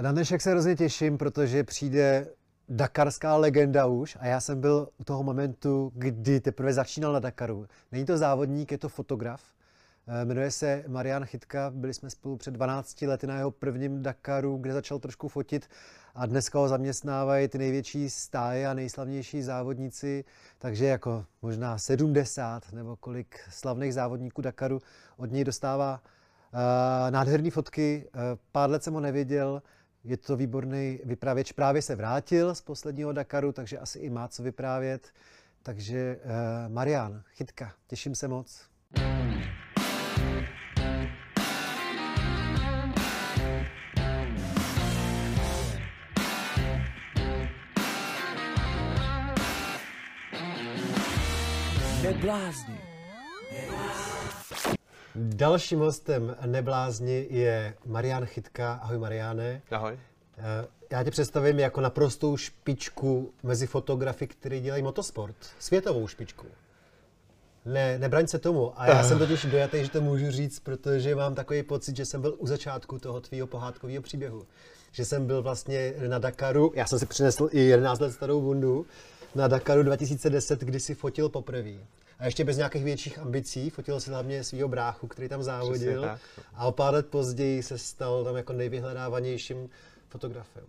Na dnešek se hrozně těším, protože přijde dakarská legenda už a já jsem byl u toho momentu, kdy teprve začínal na Dakaru. Není to závodník, je to fotograf. Eh, jmenuje se Marian Chytka, byli jsme spolu před 12 lety na jeho prvním Dakaru, kde začal trošku fotit a dneska ho zaměstnávají ty největší stáje a nejslavnější závodníci, takže jako možná 70 nebo kolik slavných závodníků Dakaru od něj dostává uh, nádherné fotky. Uh, pár let jsem ho neviděl, je to výborný vypravěč, právě se vrátil z posledního Dakaru, takže asi i má co vyprávět. Takže uh, Marian, chytka, těším se moc. Neblázni. Dalším hostem Neblázni je Marian Chytka. Ahoj Mariane. Ahoj. Eh, já tě představím jako naprostou špičku mezi fotografy, který dělají motosport. Světovou špičku. Ne, nebraň se tomu. A já jsem totiž dojatý, že to můžu říct, protože mám takový pocit, že jsem byl u začátku toho tvýho pohádkového příběhu. Že jsem byl vlastně na Dakaru, já jsem si přinesl i 11 let starou bundu, na Dakaru 2010, kdy si fotil poprvé. A ještě bez nějakých větších ambicí, fotil si hlavně svého bráchu, který tam závodil. A o pár let později se stal tam jako nejvyhledávanějším fotografem.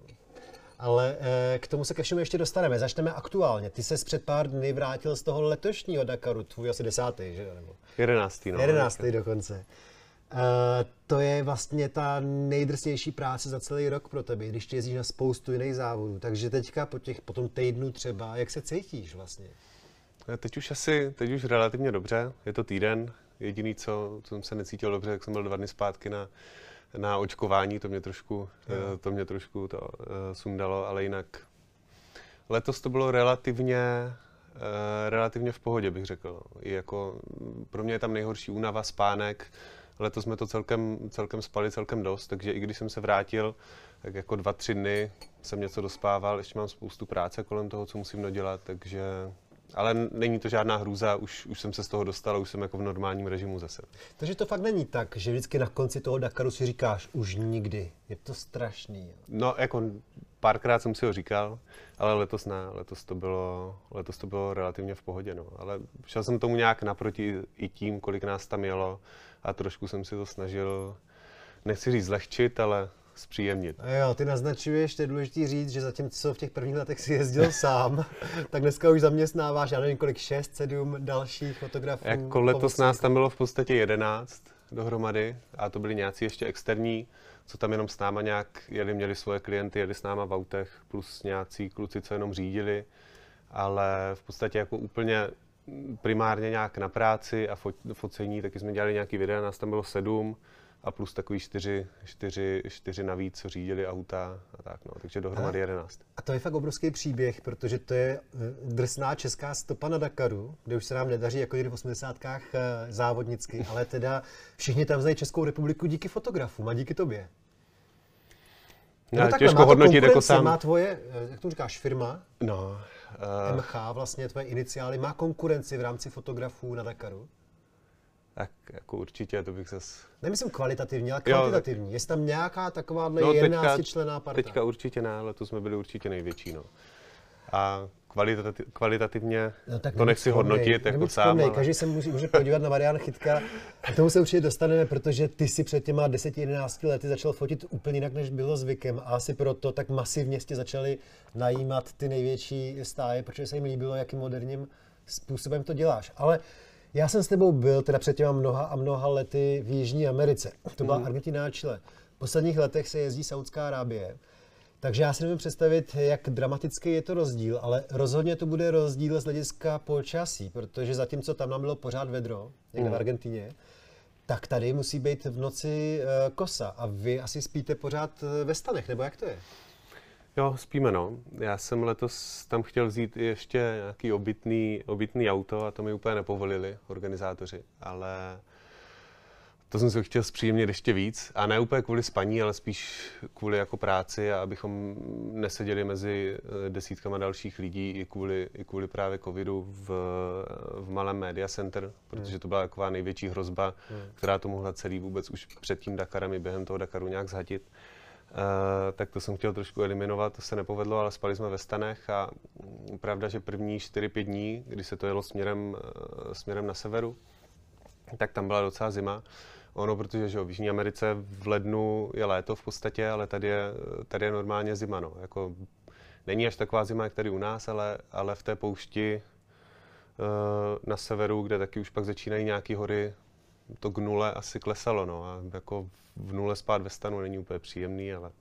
Ale eh, k tomu se ke všemu ještě dostaneme. Začneme aktuálně. Ty se před pár dny vrátil z toho letošního Dakaru, tvůj asi desátý, že? Nebo... Jedenáctý, no. Jedenáctý dokonce. Uh, to je vlastně ta nejdrsnější práce za celý rok pro tebe, když ty jezdíš na spoustu jiných závodů. Takže teďka po, těch, po tom týdnu třeba, jak se cítíš vlastně? Teď už asi, teď už relativně dobře, je to týden. Jediný, co, co jsem se necítil dobře, jak jsem byl dva dny zpátky na, na očkování, to mě trošku, jo. to mě trošku to, uh, sundalo, ale jinak letos to bylo relativně, uh, relativně v pohodě, bych řekl. I jako, pro mě je tam nejhorší únava, spánek, Letos jsme to celkem, celkem spali celkem dost, takže i když jsem se vrátil, tak jako dva, tři dny jsem něco dospával, ještě mám spoustu práce kolem toho, co musím dodělat, takže ale není to žádná hrůza, už, už jsem se z toho dostal, už jsem jako v normálním režimu zase. Takže to fakt není tak, že vždycky na konci toho Dakaru si říkáš, už nikdy. Je to strašný. Jo. No, jako párkrát jsem si ho říkal, ale letos ne, letos to bylo, letos to bylo relativně v pohodě, no. Ale šel jsem tomu nějak naproti i tím, kolik nás tam jelo a trošku jsem si to snažil, nechci říct zlehčit, ale zpříjemnit. Jo, ty naznačuješ, to je důležité říct, že zatímco v těch prvních letech si jezdil sám, tak dneska už zaměstnáváš, já nevím kolik, šest, sedm dalších fotografů. Jako letos nás tam bylo v podstatě jedenáct dohromady a to byli nějací ještě externí, co tam jenom s náma nějak jeli, měli svoje klienty, jeli s náma v autech, plus nějací kluci, co jenom řídili, ale v podstatě jako úplně primárně nějak na práci a focení, taky jsme dělali nějaký videa, nás tam bylo sedm a plus takový čtyři, čtyři, čtyři navíc, co řídili auta a tak, no, takže dohromady jedenáct. A to je fakt obrovský příběh, protože to je eh, drsná česká stopa na Dakaru, kde už se nám nedaří jako někdy v 80. Eh, závodnicky, ale teda všichni tam znají Českou republiku díky fotografům a díky tobě. No, no takhle, těžko hodnotit jako sám. Má tvoje, eh, jak to říkáš, firma? No. Uh... MH, vlastně tvoje iniciály, má konkurenci v rámci fotografů na Dakaru? Tak jako určitě, to bych zase... Nemyslím kvalitativně, ale kvantitativní. Je tam nějaká takováhle no, 11 člená parta? Teďka určitě ne, ale to jsme byli určitě největší. No. A kvalitativ, kvalitativně no, tak to nechci vzpomnej, hodnotit jako sám. Ale... Každý se může, může podívat na Mariana Chytka a tomu se určitě dostaneme, protože ty si před těma 10-11 lety začal fotit úplně jinak, než bylo zvykem a asi proto tak masivně jste začali najímat ty největší stáje, protože se jim líbilo, jakým moderním způsobem to děláš. Ale já jsem s tebou byl teda před těma mnoha a mnoha lety v Jižní Americe. To byla mm. Argentina a Chile. V posledních letech se jezdí Saudská Arábie. Takže já si nevím představit, jak dramatický je to rozdíl, ale rozhodně to bude rozdíl z hlediska počasí, protože zatímco tam nám bylo pořád vedro, někde mm. v Argentině, tak tady musí být v noci uh, kosa a vy asi spíte pořád eh, ve stanech, nebo jak to je? Jo, spíme no. Já jsem letos tam chtěl vzít ještě nějaký obytný, obytný auto a to mi úplně nepovolili organizátoři, ale to jsem si chtěl zpříjemnit ještě víc. A ne úplně kvůli spaní, ale spíš kvůli jako práci a abychom neseděli mezi eh, desítkama dalších lidí i kvůli, i kvůli právě covidu v, v malém media center, protože to byla taková největší hrozba, která to mohla celý vůbec už před tím Dakarem i během toho Dakaru nějak zhatit. Tak to jsem chtěl trošku eliminovat, to se nepovedlo, ale spali jsme ve stanech a pravda, že první 4-5 dní, kdy se to jelo směrem, směrem na severu, tak tam byla docela zima. Ono, protože že v Jižní Americe v lednu je léto v podstatě, ale tady je, tady je normálně zima. No. Jako, není až taková zima, jak tady u nás, ale, ale v té poušti uh, na severu, kde taky už pak začínají nějaké hory, to k nule asi klesalo. No. A jako v nule spát ve stanu není úplně příjemný, ale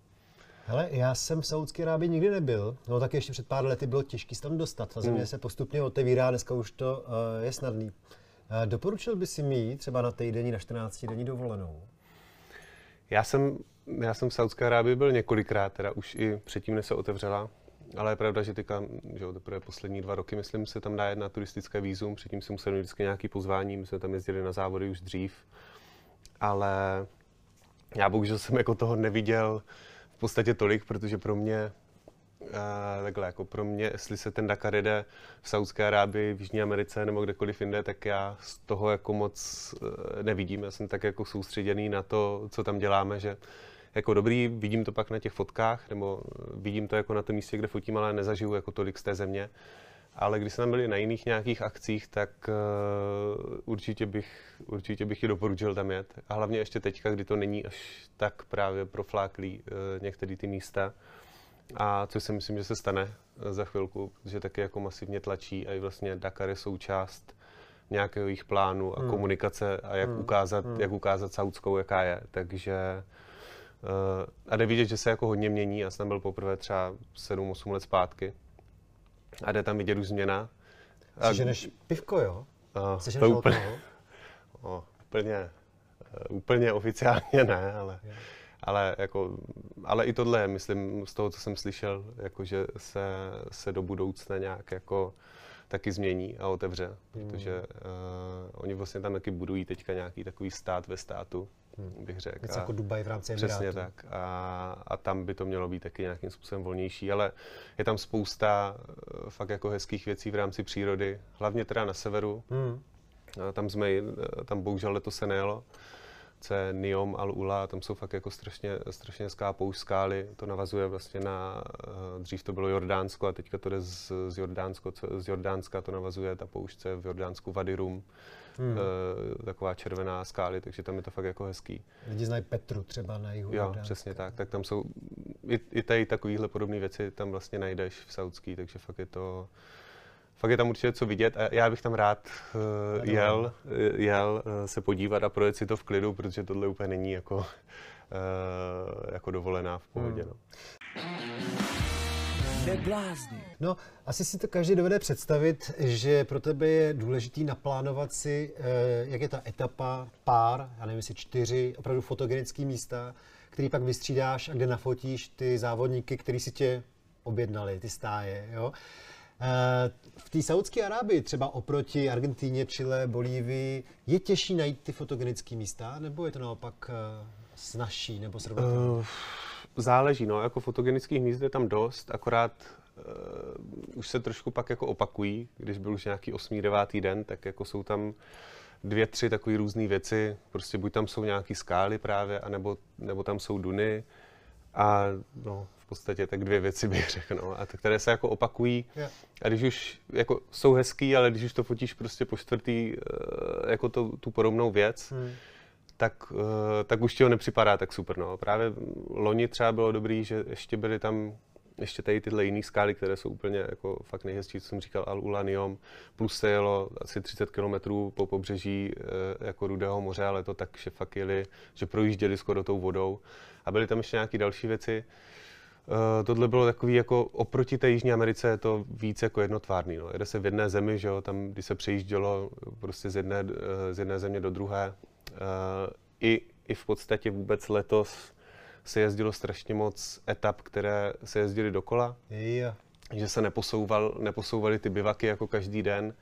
Hele, já jsem v Saudské Arábii nikdy nebyl, no tak ještě před pár lety bylo těžké se tam dostat. Ta země hmm. se postupně otevírá, dneska už to uh, je snadný. Uh, doporučil by si mi třeba na týdenní, na 14 denní dovolenou? Já jsem, já jsem v Saudské Arábii byl několikrát, teda už i předtím, než se otevřela. Ale je pravda, že teďka, že teprve poslední dva roky, myslím, se tam dá jedna turistické výzum, předtím jsem musel vždycky nějaký pozvání, my jsme tam jezdili na závody už dřív. Ale já bohužel jsem jako toho neviděl v podstatě tolik, protože pro mě a takhle, jako pro mě, jestli se ten Dakar jede v Saudské Arábii, v Jižní Americe nebo kdekoliv jinde, tak já z toho jako moc e, nevidím. Já jsem tak jako soustředěný na to, co tam děláme, že jako dobrý, vidím to pak na těch fotkách, nebo vidím to jako na tom místě, kde fotím, ale nezažiju jako tolik z té země. Ale když jsme tam byli na jiných nějakých akcích, tak uh, určitě, bych, určitě bych ji doporučil tam jet. A hlavně ještě teďka, kdy to není až tak právě profláklý uh, některé ty místa. A co si myslím, že se stane za chvilku, protože taky jako masivně tlačí a i vlastně Dakar je součást nějakého jejich plánu a hmm. komunikace a jak hmm. ukázat, hmm. jak ukázat Saudskou, jaká je. Takže a jde vidět, že se jako hodně mění. Já jsem byl poprvé třeba 7-8 let zpátky a jde tam vidět už změna. Jsi než pivko, jo? Uh, Jsi to úplně, uh, úplně, uh, úplně oficiálně ne, ale... Yeah ale, jako, ale i tohle, myslím, z toho, co jsem slyšel, jako, že se, se do budoucna nějak jako taky změní a otevře, hmm. protože uh, oni vlastně tam taky budují teďka nějaký takový stát ve státu, hmm. bych řekl. Něco jako Dubaj v rámci Přesně tak. A, a tam by to mělo být taky nějakým způsobem volnější, ale je tam spousta uh, fakt jako hezkých věcí v rámci přírody, hlavně teda na severu. Hmm. Uh, tam jsme, tam bohužel letos se nejelo, obce Niom al Ula, tam jsou fakt jako strašně, strašně hezká poušť skály, to navazuje vlastně na, uh, dřív to bylo Jordánsko a teďka to jde z, z, Jordánsko, z Jordánska, to navazuje ta pouštce v Jordánsku Vadirum, hmm. uh, taková červená skály, takže tam je to fakt jako hezký. Lidi znají Petru třeba na jihu Jo, Jordánska. přesně tak, tak tam jsou i, i tady takovýhle podobné věci tam vlastně najdeš v Saudský, takže fakt je to, fakt je tam určitě co vidět a já bych tam rád uh, jel, eh, jel uh, se podívat a projet si to v klidu, protože tohle úplně není jako, uh, jako dovolená v pohodě. Hmm. No. No, asi si to každý dovede představit, že pro tebe je důležitý naplánovat si, jak je ta etapa, pár, já nevím, jestli čtyři, opravdu fotogenické místa, který pak vystřídáš a kde nafotíš ty závodníky, který si tě objednali, ty stáje, jo. Eh, v té Saudské Arábii, třeba oproti Argentíně, Chile, Bolívii, je těžší najít ty fotogenické místa, nebo je to naopak eh, snažší nebo srovnatelné? Uh, záleží, no, jako fotogenických míst je tam dost, akorát uh, už se trošku pak jako opakují, když byl už nějaký 8. 9. den, tak jako jsou tam dvě, tři takové různé věci, prostě buď tam jsou nějaké skály právě, anebo, nebo tam jsou duny a no, v podstatě tak dvě věci bych řekl, no, a které se jako opakují. Yeah. A když už jako jsou hezký, ale když už to fotíš prostě po čtvrtý uh, jako to, tu podobnou věc, hmm. Tak, uh, tak už ti ho nepřipadá tak super. No. Právě loni třeba bylo dobrý, že ještě byly tam ještě tady tyhle jiné skály, které jsou úplně jako fakt nejhezčí, co jsem říkal, Al Ulanium, plus se jelo asi 30 km po pobřeží e, jako Rudého moře, ale to tak, že fakt jeli, že projížděli skoro tou vodou. A byly tam ještě nějaké další věci. Uh, tohle bylo takový jako oproti té Jižní Americe je to víc jako jednotvárný. No. Jede se v jedné zemi, že jo, tam, když se přejíždělo prostě z jedné, z jedné země do druhé. Uh, i, I v podstatě vůbec letos se jezdilo strašně moc etap, které se jezdily dokola. Yeah. Že se neposouval, neposouvaly ty bivaky jako každý den,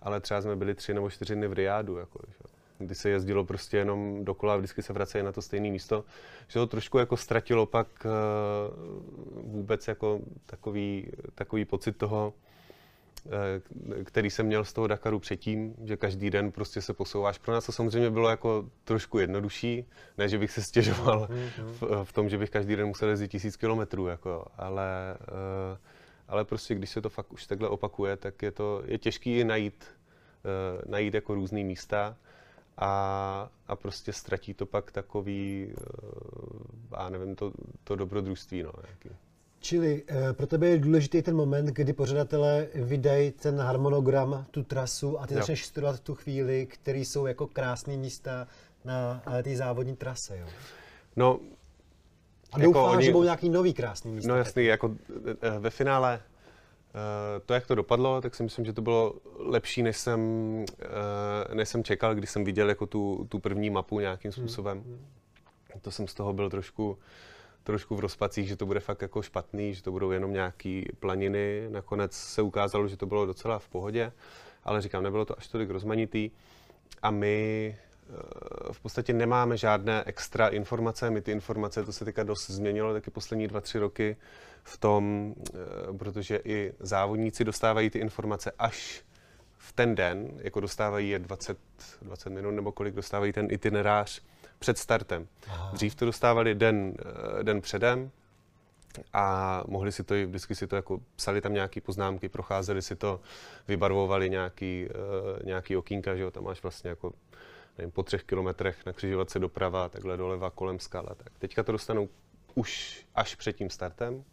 ale třeba jsme byli tři nebo čtyři dny v Riádu. Jako, že? kdy se jezdilo prostě jenom dokola a vždycky se vracejí na to stejné místo, že to trošku jako ztratilo pak uh, vůbec jako takový, takový pocit toho, eh, který jsem měl z toho Dakaru předtím, že každý den prostě se posouváš. Pro nás to samozřejmě bylo jako trošku jednodušší, ne, že bych se stěžoval v, v tom, že bych každý den musel jezdit tisíc kilometrů, jako, ale, eh, ale prostě když se to fakt už takhle opakuje, tak je to je těžký najít, najít jako různý místa a, a prostě ztratí to pak takový, já nevím, to, to dobrodružství, no, jaký. Čili e, pro tebe je důležitý ten moment, kdy pořadatelé vydají ten harmonogram, tu trasu a ty jo. začneš studovat tu chvíli, které jsou jako krásné místa na eh, té závodní trase. Jo? No, a doufám, jako oni, že budou nějaký nový krásný místa. No jasný, jako ve finále to, jak to dopadlo, tak si myslím, že to bylo lepší, než jsem, než jsem čekal, když jsem viděl jako tu, tu první mapu nějakým hmm. způsobem. Hmm. To jsem z toho byl trošku, trošku v rozpacích, že to bude fakt jako špatný, že to budou jenom nějaký planiny. Nakonec se ukázalo, že to bylo docela v pohodě, ale říkám, nebylo to až tolik rozmanitý. A my eh, v podstatě nemáme žádné extra informace. My ty informace, to se teďka dost změnilo taky poslední dva, tři roky v tom, eh, protože i závodníci dostávají ty informace až v ten den, jako dostávají je 20, 20 minut nebo kolik dostávají ten itinerář před startem. Aha. Dřív to dostávali den, eh, den předem a mohli si to, vždycky si to jako psali tam nějaké poznámky, procházeli si to, vybarvovali nějaký, uh, nějaký okýnka, že jo, tam máš vlastně jako nevím, po třech kilometrech na křižovatce doprava, takhle doleva kolem skala. Tak teďka to dostanou už až před tím startem.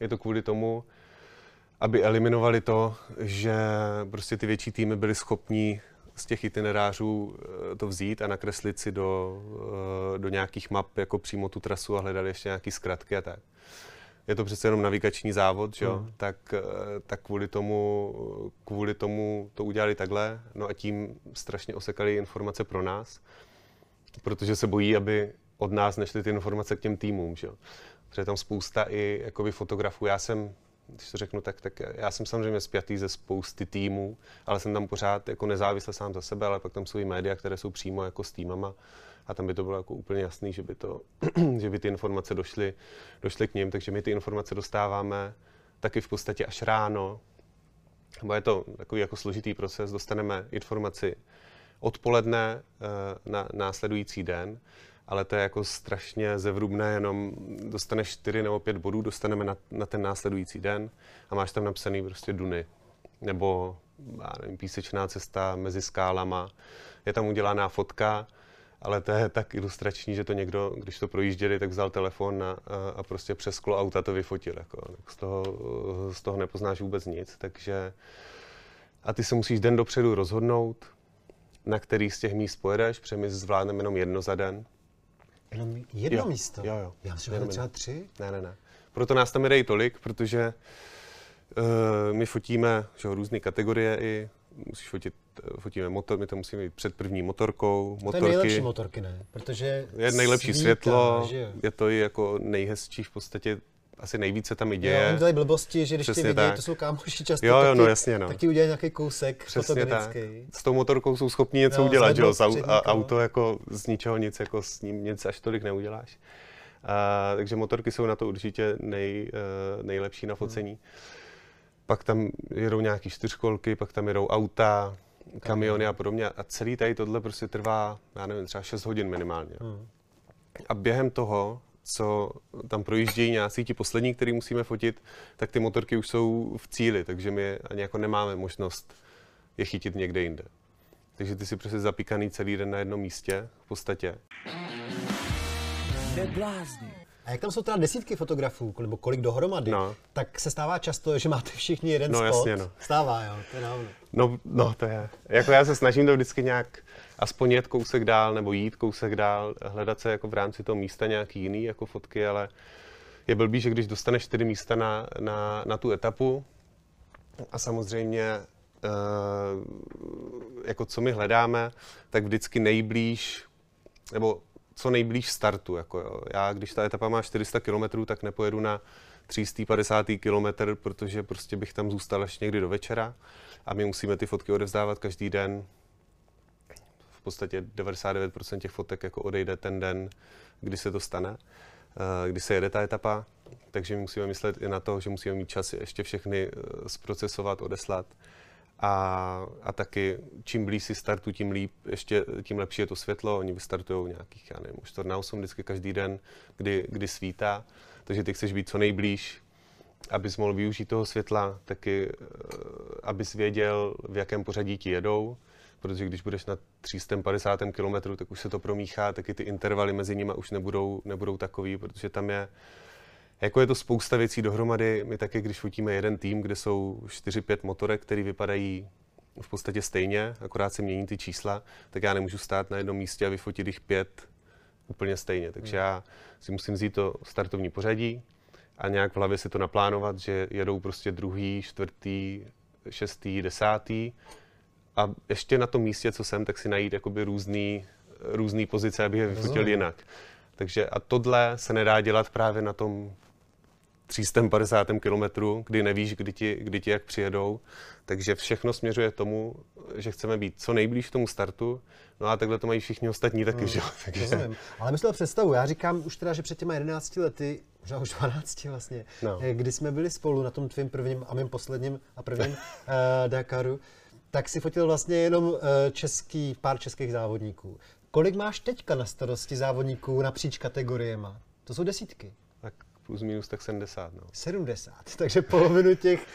Je to kvůli tomu, aby eliminovali to, že prostě ty větší týmy byly schopní z těch itinerářů eh, to vzít a nakreslit si do, eh, do nějakých map jako přímo tu trasu a hledali ještě nějaké zkratky a tak. Je to přece jenom navigační závod, že jo? Mm. Tak, eh, tak kvůli, tomu, kvůli tomu to udělali takhle, no a tím strašně osekali informace pro nás, protože se bojí, aby od nás nešly ty informace k těm týmům, že jo? Protože je tam spousta i jakoby fotografů. Já jsem když to řeknu, tak, tak já jsem samozřejmě spjatý ze spousty týmů, ale jsem tam pořád jako nezávisle sám za sebe, ale pak tam jsou i média, které jsou přímo jako s týmama. A tam by to bylo jako úplně jasný, že by, to, že by ty informace došly, došly k ním, takže my ty informace dostáváme taky v podstatě až ráno, nebo je to takový jako složitý proces, dostaneme informaci odpoledne eh, na následující den ale to je jako strašně zevrubné, jenom dostaneš 4 nebo 5 bodů, dostaneme na, na ten následující den a máš tam napsaný prostě Duny. Nebo, nevím, písečná cesta mezi skálama. Je tam udělaná fotka, ale to je tak ilustrační, že to někdo, když to projížděli, tak vzal telefon a, a, prostě přes sklo auta to vyfotil. Jako. Z, toho, z toho nepoznáš vůbec nic, takže a ty se musíš den dopředu rozhodnout, na který z těch míst pojedeš, protože my zvládneme jenom jedno za den, Jenom jedno jo, místo? Jo, jo. Já myslím, že třeba tři? Ne, ne, ne. Proto nás tam jde tolik, protože uh, my fotíme že, různé kategorie i musíš fotit, eh, fotíme motor, my to musíme mít před první motorkou, motorky. To je nejlepší motorky, ne? Protože je nejlepší svítá, světlo, je to i jako nejhezčí v podstatě asi nejvíce tam i děje. Jo, oni dělají blbosti, že když Přesně ty vidí, to jsou kámoši často, jo, jo, no, jasně, no. tak ti udělají nějaký kousek Přesně tak. S tou motorkou jsou schopni něco no, udělat, že jo? A auto jako z ničeho nic, jako s ním nic až tolik neuděláš. A, takže motorky jsou na to určitě nej, uh, nejlepší na hmm. focení. Hmm. Pak tam jedou nějaký čtyřkolky, pak tam jedou auta, kamiony a podobně. A celý tady tohle prostě trvá, já nevím, třeba 6 hodin minimálně. Hmm. A během toho co tam projíždějí nějací ti poslední, který musíme fotit, tak ty motorky už jsou v cíli, takže my ani jako nemáme možnost je chytit někde jinde. Takže ty si prostě zapíkaný celý den na jednom místě v podstatě. Neblázni. A jak tam jsou teda desítky fotografů, nebo kolik dohromady, no. tak se stává často, že máte všichni jeden no, spot. Jasně, no. Stává, jo, to je No, no, to je. Jako já se snažím to vždycky nějak aspoň jet kousek dál nebo jít kousek dál, hledat se jako v rámci toho místa nějaký jiný jako fotky, ale je blbý, že když dostaneš čtyři místa na, na, na tu etapu a samozřejmě uh, jako co my hledáme, tak vždycky nejblíž, nebo co nejblíž startu. Jako jo. Já, když ta etapa má 400 km, tak nepojedu na 350 km, protože prostě bych tam zůstal až někdy do večera a my musíme ty fotky odevzdávat každý den podstatě 99% těch fotek jako odejde ten den, kdy se to stane, eh, kdy se jede ta etapa. takže musíme myslet i na to, že musíme mít čas ještě všechny zprocesovat, odeslat. A, a taky čím blíž si startu, tím líp, ještě tím lepší je to světlo. Oni vystartují nějakých, já nevím, 4 na 8 vždycky každý den, kdy, kdy svítá. Takže ty chceš být co nejblíž, abys mohl využít toho světla, taky eh, abys věděl, v jakém pořadí ti jedou, protože když budeš na 350 km, tak už se to promíchá, taky ty intervaly mezi nimi už nebudou, nebudou takový, protože tam je jako je to spousta věcí dohromady. My taky, když fotíme jeden tým, kde jsou 4-5 motorek, které vypadají v podstatě stejně, akorát se mění ty čísla, tak já nemůžu stát na jednom místě a vyfotit jich pět úplně stejně. Takže já si musím vzít to startovní pořadí a nějak v hlavě si to naplánovat, že jedou prostě druhý, čtvrtý, šestý, desátý a ještě na tom místě, co jsem, tak si najít jakoby různý, různý pozice, aby je vyfotil jinak. Takže a tohle se nedá dělat právě na tom 350 kilometru, kdy nevíš, kdy ti, kdy ti jak přijedou. Takže všechno směřuje tomu, že chceme být co nejblíž tomu startu, no a takhle to mají všichni ostatní taky, hmm, že Takže... Rozumím. Ale myslel představu, já říkám už teda, že před těma 11 lety, možná už 12 vlastně, no. Eh, kdy jsme byli spolu na tom tvým prvním a mým posledním a prvním uh, Dakaru, tak si fotil vlastně jenom uh, český, pár českých závodníků. Kolik máš teďka na starosti závodníků napříč kategoriema? To jsou desítky plus minus tak 70. No. 70, takže polovinu těch,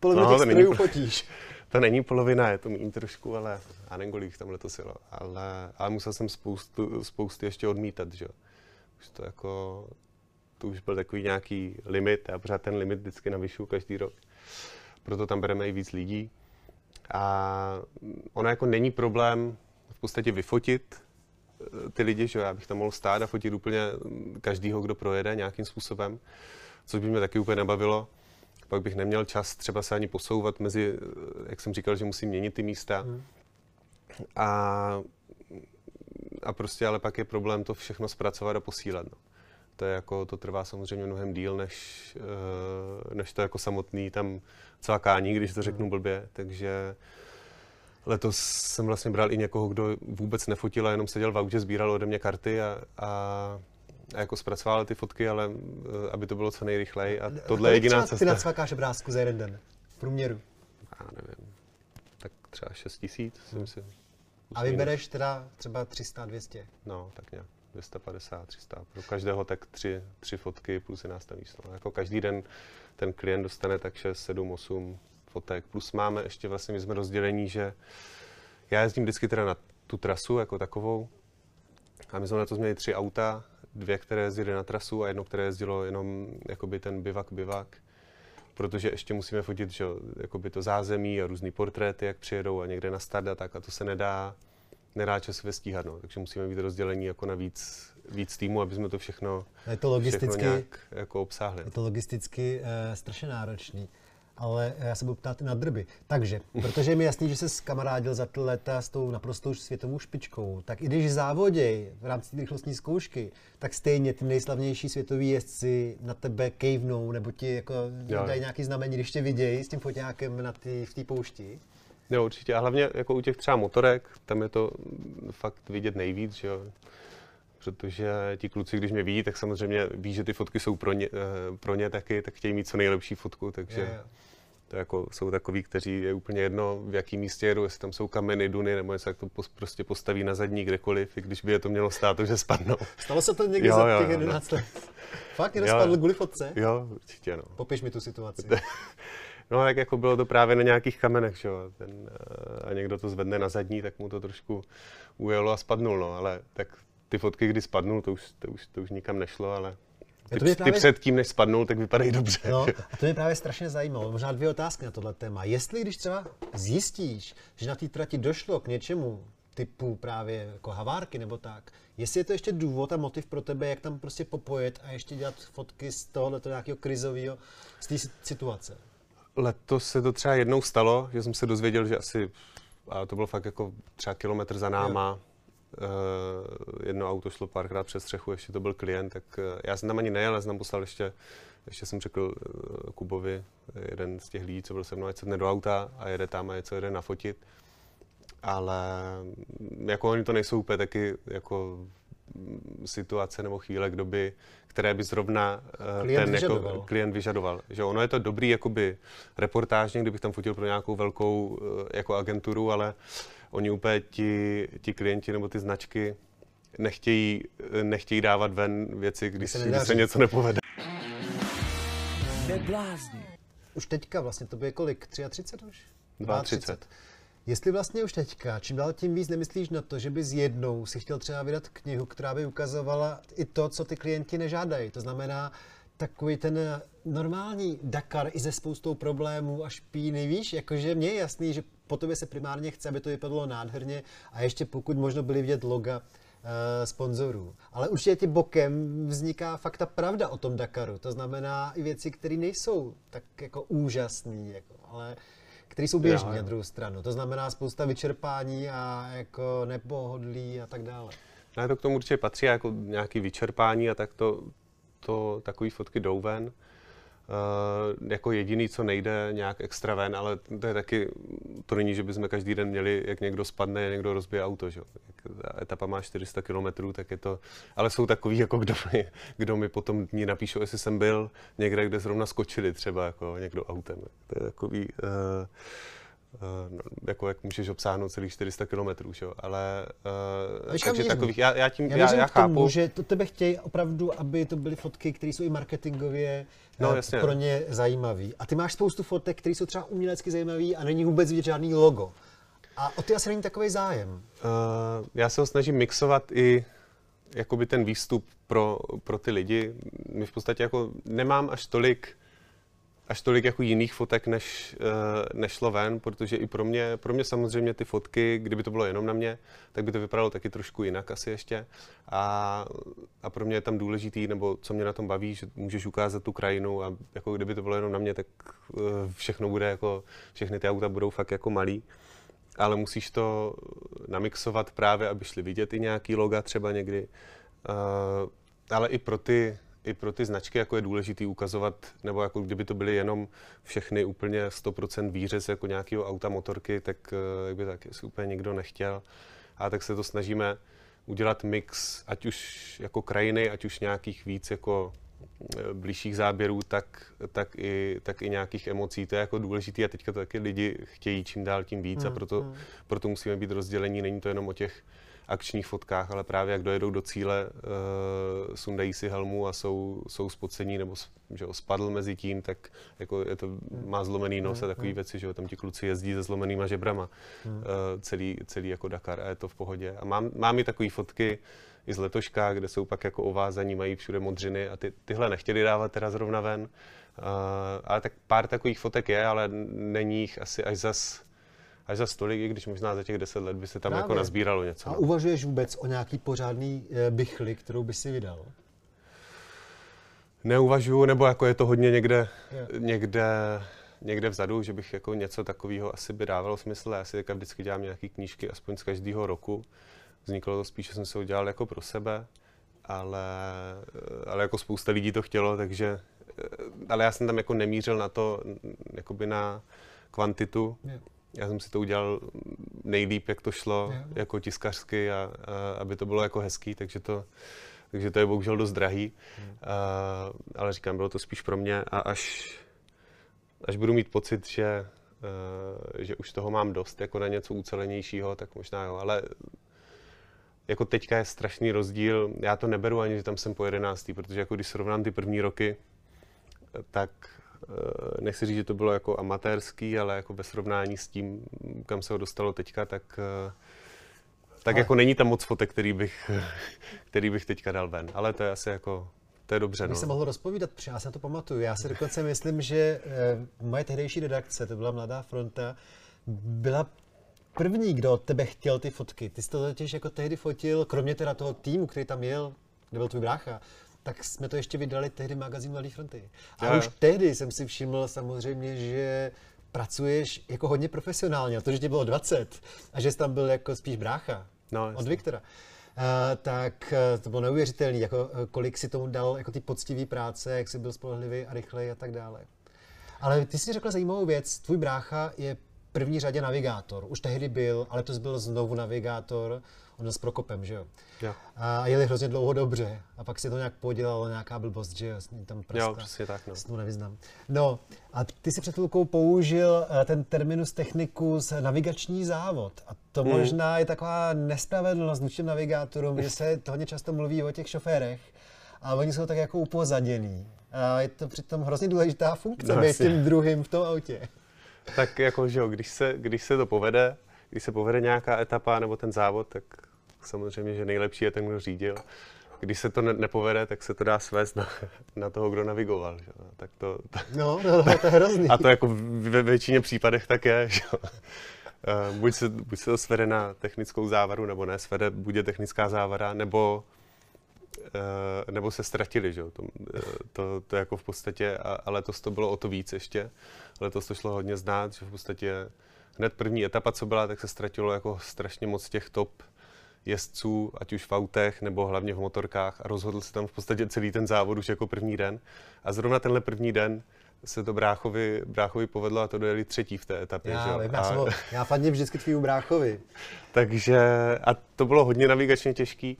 polovinu no, těch strojů není, fotíš. To není polovina, je to méně trošku, ale a nekolik tam letos jelo. Ale, ale musel jsem spoustu, spoustu ještě odmítat, že Už to jako, to už byl takový nějaký limit, já pořád ten limit vždycky navyšuju každý rok. Proto tam bereme i víc lidí. A ono jako není problém v podstatě vyfotit ty lidi, že já bych tam mohl stát a fotit úplně každýho, kdo projede nějakým způsobem, což by mě taky úplně nebavilo. Pak bych neměl čas třeba se ani posouvat mezi, jak jsem říkal, že musím měnit ty místa. Hmm. A, a prostě ale pak je problém to všechno zpracovat a posílat. No. To je jako, to trvá samozřejmě mnohem díl, než, eh, než to jako samotný tam cvakání, když to řeknu hmm. blbě, takže Letos jsem vlastně bral i někoho, kdo vůbec nefotil a jenom seděl v autě, sbíral ode mě karty a, a, a jako zpracoval ty fotky, ale eh, aby to bylo co nejrychleji. A tohle je jediná cesta. Ty nacvakáš obrázku za jeden den v průměru? Já nevím. Tak třeba 6 tisíc, hmm. myslím. A vybereš teda třeba 300, 200? No, tak nějak. 250, 300. Pro každého tak tři, tři fotky plus je nastaví. No, jako každý den ten klient dostane tak 6, 7, 8 fotek. Plus máme ještě vlastně, my jsme rozdělení, že já jezdím vždycky teda na tu trasu jako takovou a my jsme na to měli tři auta, dvě, které jezdily na trasu a jedno, které jezdilo jenom jakoby ten bivak, bivak protože ještě musíme fotit že, jakoby to zázemí a různý portréty, jak přijedou a někde na start a tak a to se nedá, nedá časově stíhat, no. takže musíme být rozdělení jako na víc, víc týmu, aby jsme to všechno, je to logisticky, všechno nějak jako obsáhli. Je to logisticky uh, strašně náročný ale já se budu ptát na drby. Takže, protože je mi jasný, že se skamarádil za ty léta s tou naprostou světovou špičkou, tak i když závoděj v rámci rychlostní zkoušky, tak stejně ty nejslavnější světoví jezdci na tebe kejvnou, nebo ti jako dají nějaký znamení, když tě vidějí s tím foťákem na tý, v té poušti. Jo, určitě. A hlavně jako u těch třeba motorek, tam je to fakt vidět nejvíc, že jo protože ti kluci, když mě vidí, tak samozřejmě ví, že ty fotky jsou pro ně, eh, pro ně taky, tak chtějí mít co nejlepší fotku, takže je, je. to jako, jsou takový, kteří je úplně jedno, v jakém místě jedu, jestli tam jsou kameny, duny, nebo jak to prostě postaví na zadní kdekoliv, i když by je to mělo stát, že spadnou. Stalo se to někdy jo, za těch 11 let? Fakt, někdo spadl kvůli fotce? Jo, určitě, no. Popiš mi tu situaci. No tak jako bylo to právě na nějakých kamenech, že jo. Ten, eh, a někdo to zvedne na zadní, tak mu to trošku ujelo a spadnul, no, ale tak ty fotky, kdy spadnul, to už, to už, to už nikam nešlo, ale ty, ty právě... před tím, než spadnul, tak vypadají dobře. No, a to mě právě strašně zajímalo. Možná dvě otázky na tohle téma. Jestli když třeba zjistíš, že na té trati došlo k něčemu typu právě jako havárky nebo tak, jestli je to ještě důvod a motiv pro tebe, jak tam prostě popojet a ještě dělat fotky z tohohle nějakého krizového, z té situace? Letos se to třeba jednou stalo, že jsem se dozvěděl, že asi, a to bylo fakt jako třeba kilometr za náma, jo jedno auto šlo párkrát přes střechu, ještě to byl klient, tak uh, já jsem tam ani nejel, jsem tam poslal ještě, ještě jsem řekl uh, Kubovi, jeden z těch lidí, co byl se mnou, ať se do auta a jede tam a něco jede nafotit. Ale mm, jako oni to nejsou úplně taky jako mm, situace nebo chvíle, kdo by, které by zrovna uh, Klient ten vyžadoval. jako klient vyžadoval. Že ono je to dobrý jakoby reportážně, kdybych tam fotil pro nějakou velkou uh, jako agenturu, ale oni úplně ti, ti klienti nebo ty značky nechtějí, nechtějí dávat ven věci, když, se když se něco nepovede. Neblázni. Už teďka vlastně, to je kolik? 33 už? 32. Jestli vlastně už teďka, čím dál tím víc nemyslíš na to, že bys jednou si chtěl třeba vydat knihu, která by ukazovala i to, co ty klienti nežádají. To znamená, takový ten normální Dakar i ze spoustou problémů a špíny, víš, jakože mně je jasný, že po tobě se primárně chce, aby to vypadalo nádherně a ještě pokud možno byly vidět loga uh, sponzorů. Ale určitě ti bokem vzniká fakt ta pravda o tom Dakaru. To znamená i věci, které nejsou tak jako úžasné, jako, ale které jsou běžné na druhou stranu. To znamená spousta vyčerpání a jako nepohodlí a tak dále. No, to k tomu určitě patří jako nějaké vyčerpání a tak to, to takové fotky jdou ven. Uh, jako jediný, co nejde nějak extra ven, ale to je taky, to není, že bychom každý den měli, jak někdo spadne, někdo rozbije auto, že? Jak ta etapa má 400 km, tak je to, ale jsou takový, jako kdo mi, kdo mi potom dní napíšou, jestli jsem byl někde, kde zrovna skočili třeba jako někdo autem. To je takový, uh, jako jak můžeš obsáhnout celých 400 km, že jo, ale uh, Víš, kam takže takových, já, já tím, Já, já, já k tomu, chápu, že to tebe chtějí opravdu, aby to byly fotky, které jsou i marketingově No, eh, jasně. pro ně zajímavé. A ty máš spoustu fotek, které jsou třeba umělecky zajímavé a není vůbec vidět žádný logo. A o ty asi není takový zájem. Uh, já se ho snažím mixovat i jakoby ten výstup pro, pro ty lidi. My v podstatě jako nemám až tolik až tolik jako jiných fotek, než, uh, než šlo ven, protože i pro mě, pro mě samozřejmě ty fotky, kdyby to bylo jenom na mě, tak by to vypadalo taky trošku jinak asi ještě. A, a pro mě je tam důležitý, nebo co mě na tom baví, že můžeš ukázat tu krajinu a jako kdyby to bylo jenom na mě, tak uh, všechno bude jako, všechny ty auta budou fakt jako malý ale musíš to namixovat právě, aby šli vidět i nějaký loga třeba někdy. Uh, ale i pro ty i pro ty značky jako je důležitý ukazovat, nebo jako kdyby to byly jenom všechny úplně 100% výřez jako nějakého auta, motorky, tak uh, jak by tak si úplně nikdo nechtěl. A tak se to snažíme udělat mix, ať už jako krajiny, ať už nějakých víc jako eh, blížších záběrů, tak, tak, i, tak i nějakých emocí. To je jako důležité a teďka to taky lidi chtějí čím dál tím víc a Hmm, proto, hmm. proto musíme být rozdělení. Není to jenom o těch akčních fotkách, ale právě jak dojedou do cíle, uh, sundají si helmu a jsou, jsou spocení nebo že jo, spadl mezi tím, tak jako je to, má zlomený nos a takové věci, že jo, tam ti kluci jezdí se zlomenýma žebrama uh, celý, celý jako Dakar a je to v pohodě. A mám, mám i takové fotky i z letoška, kde jsou pak jako ovázaní, mají všude modřiny a ty, tyhle nechtěli dávat teda zrovna ven. Uh, ale tak pár takových fotek je, ale není jich asi až zas až za stolik, i když možná za těch deset let by se tam jako Právě. nazbíralo něco. A no. uvažuješ vůbec o nějaký pořádný eh, bychli, kterou by si vydal? Neuvažuju, nebo jako je to hodně někde, Jo. někde, někde vzadu, že bych jako něco takového asi by dávalo smysl. Já si teďka vždycky dělám nějaké knížky, aspoň z každého roku. Vzniklo to spíš, že jsem se ho dělal jako pro sebe, ale, ale jako spousta lidí to chtělo, takže, ale já jsem tam jako nemířil na to, jakoby na kvantitu. Jo. Já jsem si to udělal nejlíp, jak to šlo, Jo. jako tiskařsky a, a aby to bylo jako hezký, takže to, takže to je bohužel dost drahý. Hmm. A, ale říkám, bylo to spíš pro mě a až, až budu mít pocit, že, uh, že už toho mám dost jako na něco ucelenějšího, tak možná jo, ale jako teďka je strašný rozdíl. Já to neberu ani, že tam jsem po jedenáctý, protože jako když srovnám ty první roky, tak nechci říct, že to bylo jako amatérský, ale jako ve srovnání s tím, kam se ho dostalo teďka, tak, eh, tak Ale- jako není tam moc fotek, který bych, který bych teďka dal ven. Ale to je asi jako, to je dobře. Bych No. se mohl rozpovídat, protože já se na to pamatuju. Já si dokonce myslím, že eh, moje tehdejší redakce, to byla Mladá fronta, byla první, kdo od tebe chtěl ty fotky. Ty jsi to totiž jako tehdy fotil, kromě teda toho týmu, který tam jel, kde byl tvůj brácha, tak jsme to ještě vydali tehdy magazín Mladé fronty. A Jo, už tehdy jsem si všiml samozřejmě, že pracuješ jako hodně profesionálně, a to, že ti bylo 20 a že jsi tam byl jako spíš brácha No, od jasně. Viktora. Uh, tak uh, to bylo neuvěřitelné, jako, uh, kolik si tomu dal jako ty poctivé práce, jak jsi byl spolehlivý a rychlej a tak dále. Ale ty jsi řekl zajímavou věc, tvůj brácha je první řadě navigátor. Už tehdy byl, ale to byl znovu navigátor, on s Prokopem, že jo. Jo. A jeli hrozně dlouho dobře. A pak si to nějak podělalo nějaká blbost, že jo, tam prsta. Jo, přesně tak, no. To nevyznám. No, a ty si před chvilkou použil eh, ten terminus technicus navigační závod. A to Hmm. možná je taková nespravedlnost vůči navigátorům, že se to hodně často mluví o těch šoférech, a oni jsou tak jako upozaděný. A je to přitom hrozně důležitá funkce, No, být tím druhým v tom autě. Tak jako, že jo, když se, když se to povede, když se povede nějaká etapa nebo ten závod, tak samozřejmě, že nejlepší je ten, kdo řídil. Když se to ne- nepovede, tak se to dá svést na, na toho, kdo navigoval. Že? Tak to, No, no, no, to je hrozný. a to jako ve většině případech tak je. Že? Eh, Buď se, buď se to svede na technickou závaru, nebo ne, svede buď je technická závara, nebo, nebo se ztratili. Že? jo. To, eh, to, to jako v podstatě, a, a letos to bylo o to víc ještě. Letos to šlo hodně znát, že v podstatě hned první etapa, co byla, tak se ztratilo jako strašně moc těch top jezdců, ať už v autech nebo hlavně v motorkách a rozhodl se tam v podstatě celý ten závod už jako první den. A zrovna tenhle první den se to bráchovi, bráchovi povedlo a to dojeli třetí v té etapě. že Já, jo. vím, já, a, ho- já fandím vždycky tvýmu bráchovi. takže, a to bylo hodně navigačně těžký,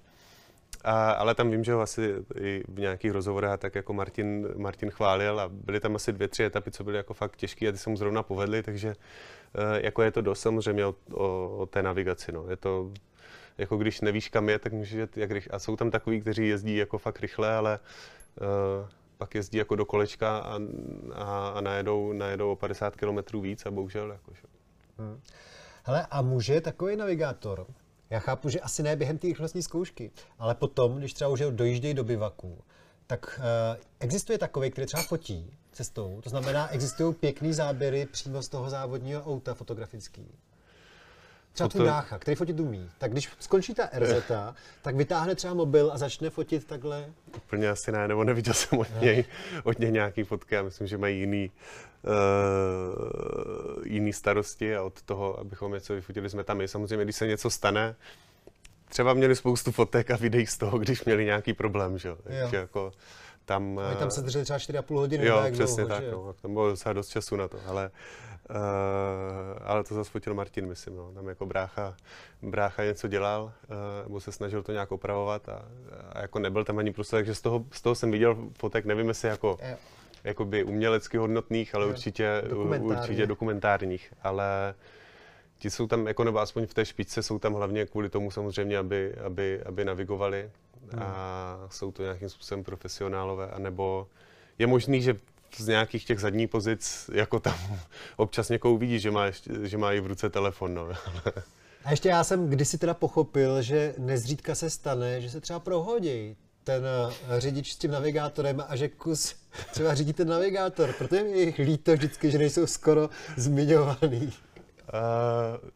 a, ale tam vím, že ho asi i v nějakých rozhovorech tak jako Martin, Martin chválil a byly tam asi dvě, tři etapy, co byly jako fakt těžké a ty se mu zrovna povedly, takže eh, jako je to dost samozřejmě o, o, o té navigaci. No. Je to, jako když nevíš, kam je, tak můžeš jet jak rychle. A jsou tam takový, kteří jezdí jako fakt rychle, ale uh, pak jezdí jako do kolečka a, a, a najedou, najedou o 50 km víc a bohužel jako, že. Hele, a může takový navigátor, já chápu, že asi ne během té rychlostní zkoušky, ale potom, když třeba už dojíždějí do bivaku, tak uh, existuje takový, který třeba fotí cestou. To znamená, existují pěkný záběry přímo z toho závodního auta fotografický. Třeba tvůj brácha, který fotit umí. Tak když skončí ta RZ, tak vytáhne třeba mobil a začne fotit takhle. Úplně asi ne, nebo neviděl jsem od něj, od něj nějaký fotky, já myslím, že mají jiný, uh, jiný starosti a od toho, abychom něco vyfotili, jsme tam i. Samozřejmě, když se něco stane, třeba měli spoustu fotek a videí z toho, když měli nějaký problém, že jo. Takže jako tam... Oni tam se drželi třeba 4,5 hodiny. Jo, jak přesně dlouho, tak, že no. Tam bylo docela dost času na to, ale, uh, ale to zase fotil Martin, myslím, no. Tam jako brácha, brácha něco dělal, uh, nebo se snažil to nějak opravovat a, a jako nebyl tam ani prostě, takže z toho, z toho jsem viděl fotek, nevím jestli jako, Jo. jakoby umělecky hodnotných, ale určitě, Dokumentárně. určitě dokumentárních, ale ti jsou tam, jako nebo aspoň v té špičce, jsou tam hlavně kvůli tomu samozřejmě, aby, aby, aby navigovali a jsou to nějakým způsobem profesionálové, anebo je možný, že z nějakých těch zadních pozic, jako tam občas někoho uvidí, že má, ještě, že má i v ruce telefon, no. A ještě já jsem kdysi teda pochopil, že nezřídka se stane, že se třeba prohodí ten eh, řidič s tím navigátorem a že kus třeba řídí ten navigátor, protože mi je jich líto vždycky, že nejsou skoro zmiňovaný. Uh,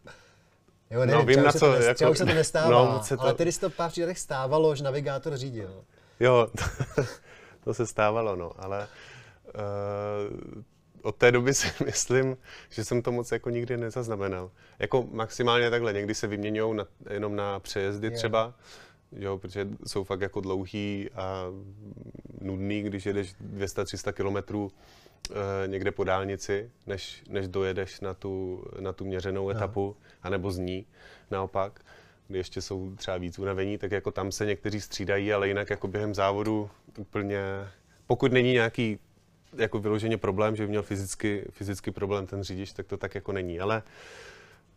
Jo, No, nevím, vím, třeba, na co, to, nes, jako- už se to nestává, no, moc se to- ale tedy se to v pár případech stávalo, že navigátor řídil. jo, to se stávalo, no, ale uh, od té doby si myslím, že jsem to moc jako nikdy nezaznamenal. Jako maximálně takhle, někdy se vyměňují jenom na přejezdy Jo. třeba, jo, protože jsou fakt jako dlouhý a nudný, když jedeš 200-300 kilometrů eh, někde po dálnici, než, než dojedeš na tu, na tu měřenou etapu, anebo z ní naopak, kdy ještě jsou třeba víc unavení, tak jako tam se někteří střídají, ale jinak jako během závodu úplně, pokud není nějaký jako vyloženě problém, že by měl fyzicky, fyzicky problém ten řidič, tak to tak jako není, ale,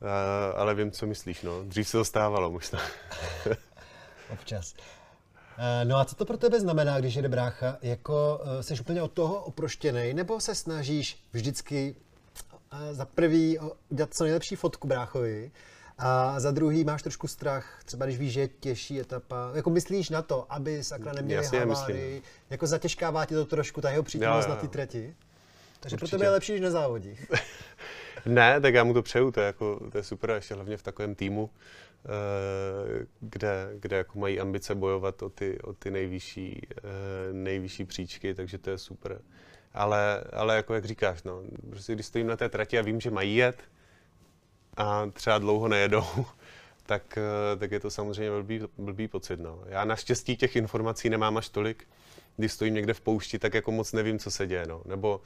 eh, ale vím, co myslíš, no. Dřív se to stávalo možná. Občas. Eh, No a co to pro tebe znamená, když jede brácha? Jako eh, jsi úplně od toho oproštěný, nebo se snažíš vždycky eh, za prvý udělat co nejlepší fotku bráchovi a za druhý máš trošku strach, třeba když víš, že je těžší etapa. Jako myslíš na to, aby sakra neměli Jasně, havárii, myslím. jako zatěžkává ti to trošku, ta jeho přítomnost na ty jo. trati? Takže pro Určitě. tebe je lepší, když nezávodí. Ne, tak já mu to přeju, to je, jako, to je super, ještě hlavně v takovém týmu, eh, kde, kde jako mají ambice bojovat o ty, o ty nejvyšší, eh, nejvyšší příčky, takže to je super. Ale, ale jako jak říkáš, no, prostě když stojím na té trati a vím, že mají jet a třeba dlouho nejedou, tak, eh, tak je to samozřejmě blbý, blbý pocit. No. Já naštěstí těch informací nemám až tolik, když stojím někde v poušti, tak jako moc nevím, co se děje. No. Nebo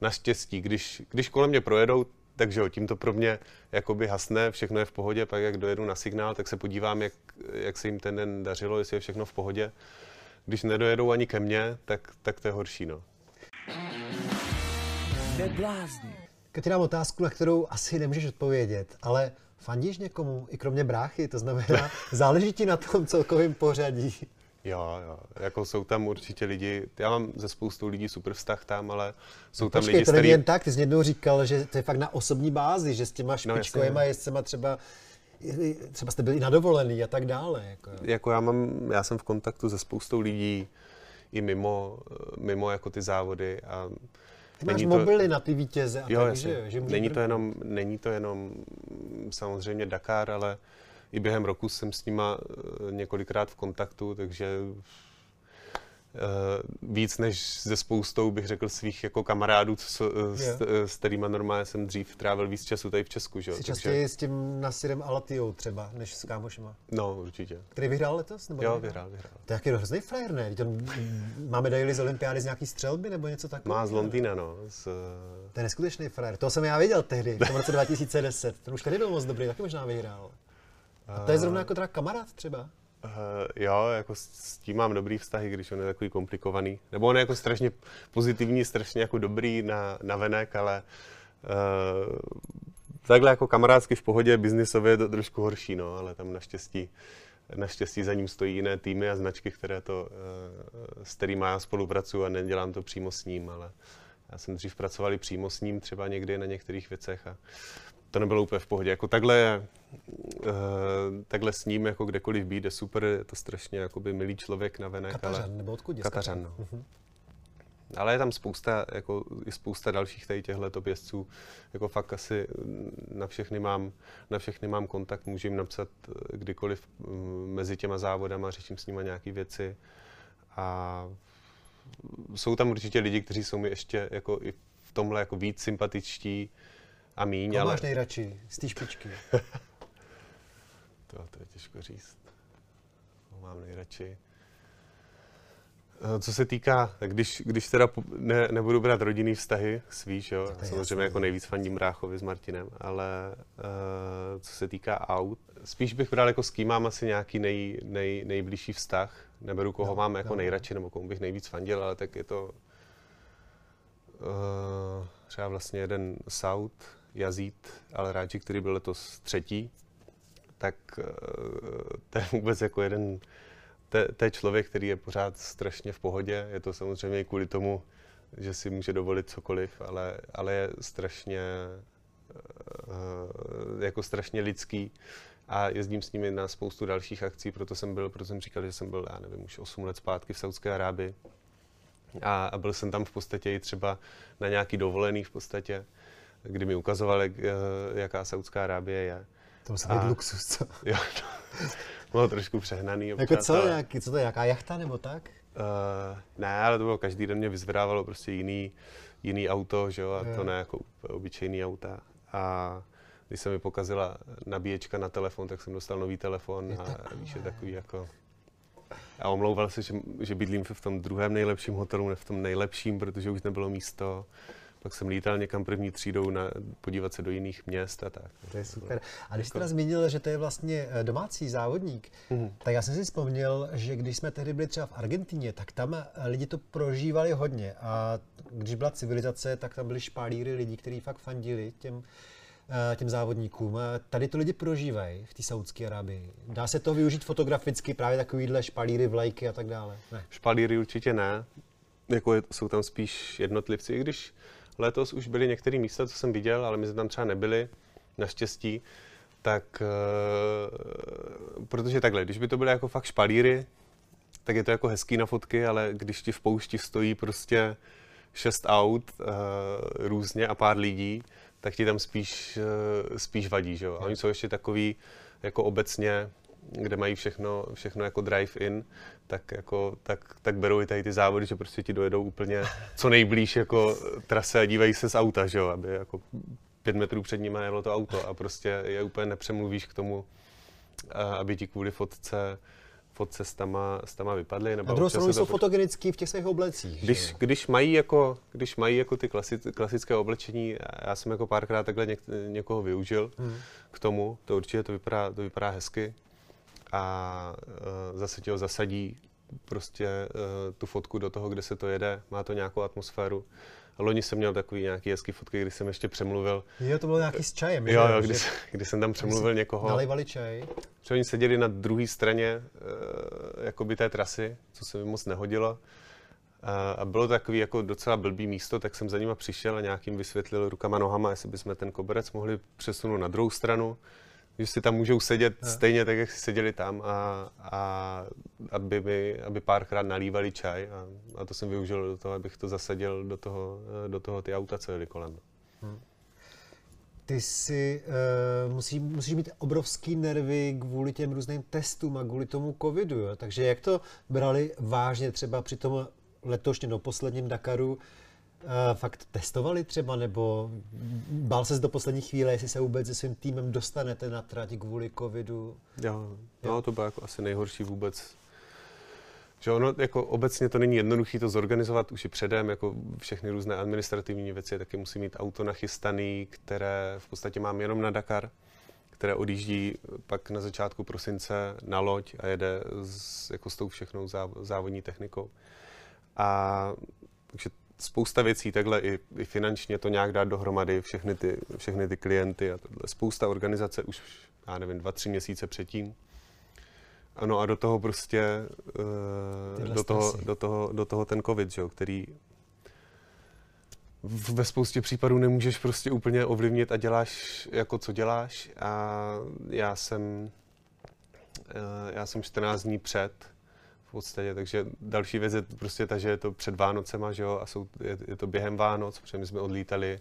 naštěstí, když, když kolem mě projedou, takže jo, tím to pro mě jakoby hasne, všechno je v pohodě, pak jak dojedu na signál, tak se podívám, jak, jak se jim ten den dařilo, jestli je všechno v pohodě. Když nedojedou ani ke mně, tak, tak to je horší, no. Ti dám otázku, na kterou asi nemůžeš odpovědět, ale fandíš někomu, i kromě bráchy, to znamená, záleží ti na tom celkovém pořadí. Jo, jo, jako jsou tam určitě lidi, já mám ze spoustu lidí super vztah tam, ale jsou no, tam počkej, lidi, to není jen tak, ty jsi jednou říkal, že to je fakt na osobní bázi, že s těma špičkovýma jasně. jezdcema třeba třeba jste byli na dovolený a tak dále. Jako. Jako já mám, já jsem v kontaktu se spoustou lidí i mimo, mimo jako ty závody a Ty máš není mobily na ty vítěze a jo, tak, jasně. že, že není to jenom, není to jenom samozřejmě Dakar, ale i během roku jsem s nima eh, několikrát v kontaktu, takže víc než ze spoustou bych řekl svých jako kamarádů, co, eh, s, eh, s kterými normálně jsem dřív trávil víc času tady v Česku. Že? jo. Jsi Takže- častěji s tím Nasirem Alatijou třeba, než s kámošema. No, určitě. Který vyhrál letos? Nebo Jo, nevyhrál? vyhrál, vyhrál. To je jaký hrozný frajer, ne? On má medaily z olympiády z nějaký střelby nebo něco takového? Má z Londýna, no. Z, To je neskutečný frajer. To jsem já viděl tehdy, v tom roce 2010. Ten už tady byl moc dobrý, taky možná vyhrál. A to je zrovna jako teda kamarád třeba. Uh, jo, jako s, s tím mám dobrý vztahy, když on je takový komplikovaný. Nebo on je jako strašně pozitivní, strašně jako dobrý na, na venek, ale uh, takhle jako kamarádsky v pohodě, biznisově je to trošku horší, no, ale tam naštěstí, naštěstí za ním stojí jiné týmy a značky, které to, uh, s kterými já spolupracuju a nedělám to přímo s ním, ale já jsem dřív pracoval i přímo s ním třeba někdy na některých věcech a to nebylo úplně v pohodě. Jako takhle, uh, takhle s ním jako kdekoliv být je super, je to strašně jakoby milý člověk na venek, ale Katařan, nebo odkud je? Katařan, no. Mhm. ale je tam spousta, jako, i spousta dalších tady těchto top jezdců. Jako fakt asi na všechny mám, na všechny mám kontakt, můžu jim napsat eh, kdykoliv mm, mezi těma závodama, řeším s nima nějaké věci. A jsou tam určitě lidi, kteří jsou mi ještě jako i v tomhle jako víc sympatičtí a míň, Koho ale máš nejradši z té špičky? to, to je těžko říct. Koho mám nejradši. Eh, Co se týká, tak když, když teda ne, nebudu brát rodinný vztahy, svíš, jo, samozřejmě jasný. jako nejvíc fandím Bráchovi s Martinem, ale uh, co se týká aut, spíš bych bral jako s kým mám asi nějaký nej, nej, nejbližší vztah, neberu koho No, mám jako no. nejradši, nebo komu bych nejvíc fandil, ale tak je to uh, třeba vlastně jeden Saud, Jazít, ale Ráči, který byl letos třetí, tak uh, to je vůbec jako jeden to, je člověk, který je pořád strašně v pohodě. Je to samozřejmě i kvůli tomu, že si může dovolit cokoliv, ale, ale je strašně uh, jako strašně lidský a jezdím s nimi na spoustu dalších akcí, proto jsem byl, proto jsem říkal, že jsem byl, já nevím, už 8 let zpátky v Saudské Arábii a, a byl jsem tam v podstatě i třeba na nějaký dovolený v podstatě, kdy mi ukazoval, jak, eh, jaká Saudská Arábie je. To musí být luxus, co? Jo, bylo trošku přehnaný. Jako občas, co, ale- nějaký, co to je, jaká jachta nebo tak? Uh, ne, ale to bylo každý den mě vyzvedávalo prostě jiný, jiný auto, že jo, a Jo. to ne jako obyčejný auta. A když se mi pokazila nabíječka na telefon, tak jsem dostal nový telefon Je a takové. víš, je takový jako... A omlouval se, že, že bydlím v tom druhém nejlepším hotelu, ne v tom nejlepším, protože už nebylo místo. Pak jsem lítal někam první třídou na, podívat se do jiných měst a tak. To je super. A když jsi Jako- zmínil, že to je vlastně eh, domácí závodník, Mhm. tak já jsem si vzpomněl, že když jsme tehdy byli třeba v Argentíně, tak tam eh, lidi to prožívali hodně. A když byla civilizace, tak tam byli špalíry lidí, kteří fakt fandili těm, eh, těm závodníkům. Tady to lidi prožívají v té Saudské Arabii. Dá se to využít fotograficky, právě takovýhle špalíry, vlajky a tak dále? Ne. Špalíry určitě ne. Jako je, jsou tam spíš jednotlivci, i když letos už byly některé místa, co jsem viděl, ale my jsme tam třeba nebyli, naštěstí. Tak, uh, protože takhle, když by to byly jako fakt špalíry, tak je to jako hezký na fotky, ale když ti v poušti stojí prostě šest aut uh, různě a pár lidí, tak ti tam spíš, uh, spíš vadí, že jo? A oni jsou ještě takový jako obecně, kde mají všechno, všechno jako drive-in, tak, jako, tak, tak berou i tady ty závody, že prostě ti dojedou úplně co nejblíž jako trase a dívají se z auta, že jo? Aby jako pět metrů před nimi jelo to auto a prostě je úplně nepřemluvíš k tomu, a aby ti kvůli fotce fotce s tama, s tama vypadly. Nebo Na druhou stranu jsou to... fotogenický v těch svých oblecích. Když, když, mají jako, když mají jako ty klasi, klasické oblečení, já jsem jako párkrát takhle něk, někoho využil hmm. k tomu, to určitě to vypadá, to vypadá hezky a uh, zase tě ho zasadí prostě uh, tu fotku do toho, kde se to jede, má to nějakou atmosféru. Loni jsem měl takový nějaký hezký fotky, kdy jsem ještě přemluvil. Jo, to bylo nějaký s čajem, Jo, jo, kdy, že... kdy jsem tam přemluvil někoho. Nalejvali čaj. Že oni seděli na druhé straně uh, jakoby té trasy, co se mi moc nehodilo. A, a bylo to takový jako docela blbý místo, tak jsem za nima přišel a nějakým vysvětlil rukama, nohama, jestli bychom ten koberec mohli přesunout na druhou stranu že si tam můžou sedět no. stejně tak, jak si seděli tam a, a aby, mi, aby párkrát nalívali čaj a, a to jsem využil do toho, abych to zasadil do toho, do toho ty auta, co jeli kolem. Hmm. Ty si uh, musí, musíš mít obrovský nervy kvůli těm různým testům a kvůli tomu covidu, jo? takže jak to brali vážně třeba při tom letošním, no posledním Dakaru, uh, fakt testovali třeba, nebo bál se do poslední chvíle, jestli se vůbec se svým týmem dostanete na trať kvůli covidu? Jo, no jo. to bylo jako asi nejhorší vůbec. Že ono, jako obecně to není jednoduché to zorganizovat už i předem, jako všechny různé administrativní věci, taky musí mít auto nachystaný, které v podstatě mám jenom na Dakar, které odjíždí pak na začátku prosince na loď a jede s, jako s tou všechnou závodní technikou. A takže spousta věcí, takhle i, i finančně to nějak dát dohromady, všechny ty, všechny ty klienty a tohle. Spousta organizace už, já nevím, dva, tři měsíce předtím. Ano a do toho prostě, uh, do, toho, do, toho, do toho ten covid, že jo, který ve spoustě případů nemůžeš prostě úplně ovlivnit a děláš jako co děláš a já jsem, uh, já jsem 14 dní před podstatě, takže další věc je prostě ta, že je to před Vánocema, že jo, a jsou, je, je to během Vánoc, protože my jsme odlítali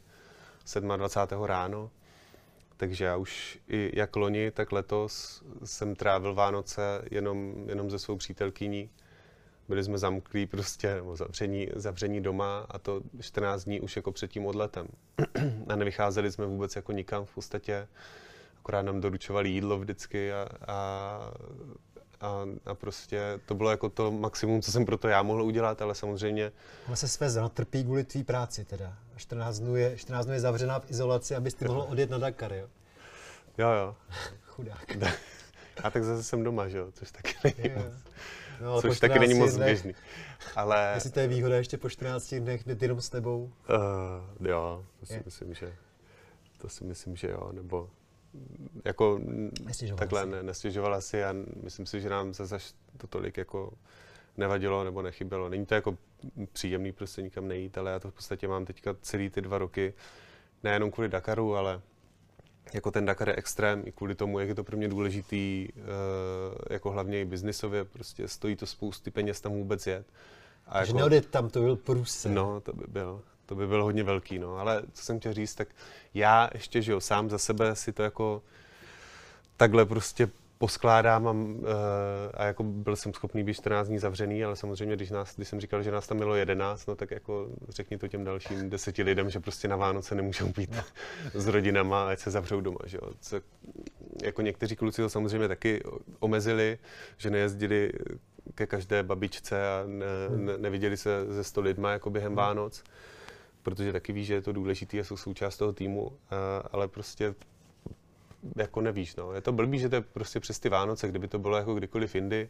27. ráno, takže já už i jak loni, tak letos jsem trávil Vánoce jenom, jenom ze svou přítelkyní. Byli jsme zamklí prostě, nebo zavření, zavření doma a to 14 dní už jako před tím odletem. a nevycházeli jsme vůbec jako nikam v podstatě. Akorát nám doručovali jídlo vždycky a, a a, a prostě to bylo jako to maximum, co jsem pro to já mohl udělat, ale samozřejmě... Ale se své no, trpí kvůli tvý práci teda. 14 dnů je, 14 dnů je zavřená v izolaci, abys ty mohl odjet na Dakar, jo? Jo, jo. Chudák. A tak zase jsem doma, že jo, což taky není moc, no, což taky není moc dnech, běžný. Ale... Jestli to je výhoda ještě po 14 dnech jít jenom s tebou? Uh, jo, to si je. myslím, že to si myslím, že jo, nebo jako nestěžovala takhle si. Ne, nestěžovala si a myslím si, že nám zase to tolik jako nevadilo nebo nechybělo. Není to jako příjemný prostě nikam nejít, ale já to v podstatě mám teďka celý ty dva roky, nejenom kvůli Dakaru, ale jako ten Dakar je extrém i kvůli tomu, jak je to pro mě důležitý, uh, jako hlavně i biznisově, prostě stojí to spousty peněz tam vůbec jet. A Takže jako, neodjet tam, to byl průse. No, to by byl to by bylo hodně velký, no. Ale co jsem chtěl říct, tak já ještě, že jo, sám za sebe si to jako takhle prostě poskládám a, uh, a jako byl jsem schopný být 14 dní zavřený, ale samozřejmě, když, nás, když jsem říkal, že nás tam bylo 11, no tak jako řekni to těm dalším deseti lidem, že prostě na Vánoce nemůžou být no. s rodinama, ať se zavřou doma, že jo. Co, jako někteří kluci to samozřejmě taky omezili, že nejezdili ke každé babičce a ne, hmm. ne, neviděli se ze sto lidma jako během hmm. Protože taky víš, že je to důležité a jsou součást toho týmu, ale prostě jako nevíš, no. Je to blbý, že to je prostě přes ty Vánoce, kdyby to bylo jako kdykoliv jindy,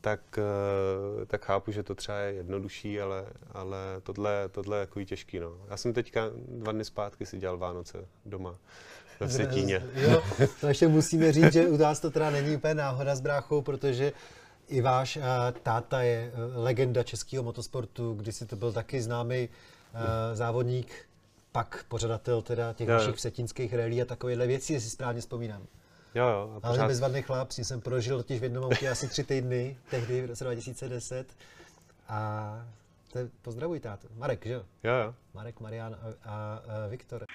tak, e, tak chápu, že to třeba je jednodušší, ale, ale tohle, tohle je jako těžký, no. Já jsem teďka dva dny zpátky si dělal Vánoce doma ve Vsetíně. Jo, ještě musíme říct, že u nás to teda není úplně náhoda s bráchou, protože i váš uh, táta je uh, legenda českého motosportu, kdysi to byl taky známý závodník, pak pořadatel teda těch jo. našich vsetínských relí a takovéhle věci, jestli správně vzpomínám. Jo, jo. A pořád... Ale bezvadný chlap, s ním jsem prožil totiž v jednom autě asi tři týdny, tehdy v roce 2010. A to je, pozdravuj tátu. Marek, že jo? Jo, jo. Marek, Marian a, a, a Viktor.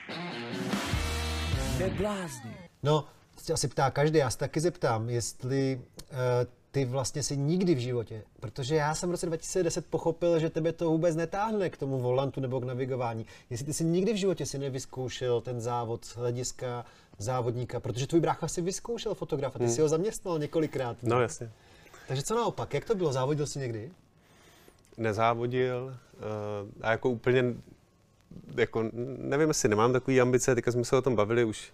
Neblázni. No, to se asi ptá každý, já se taky zeptám, jestli uh, ty vlastně si nikdy v životě, protože já jsem v roce 2010 pochopil, že tebe to vůbec netáhne k tomu volantu nebo k navigování. Jestli ty si nikdy v životě si nevyzkoušel ten závod z hlediska závodníka, protože tvůj brácha si vyzkoušel fotografa, ty hmm. si ho zaměstnal několikrát. No jasně. Takže co naopak, jak to bylo? Závodil jsi někdy? Nezávodil uh, a jako úplně, jako nevím, jestli nemám takové ambice, teďka jsme se o tom bavili už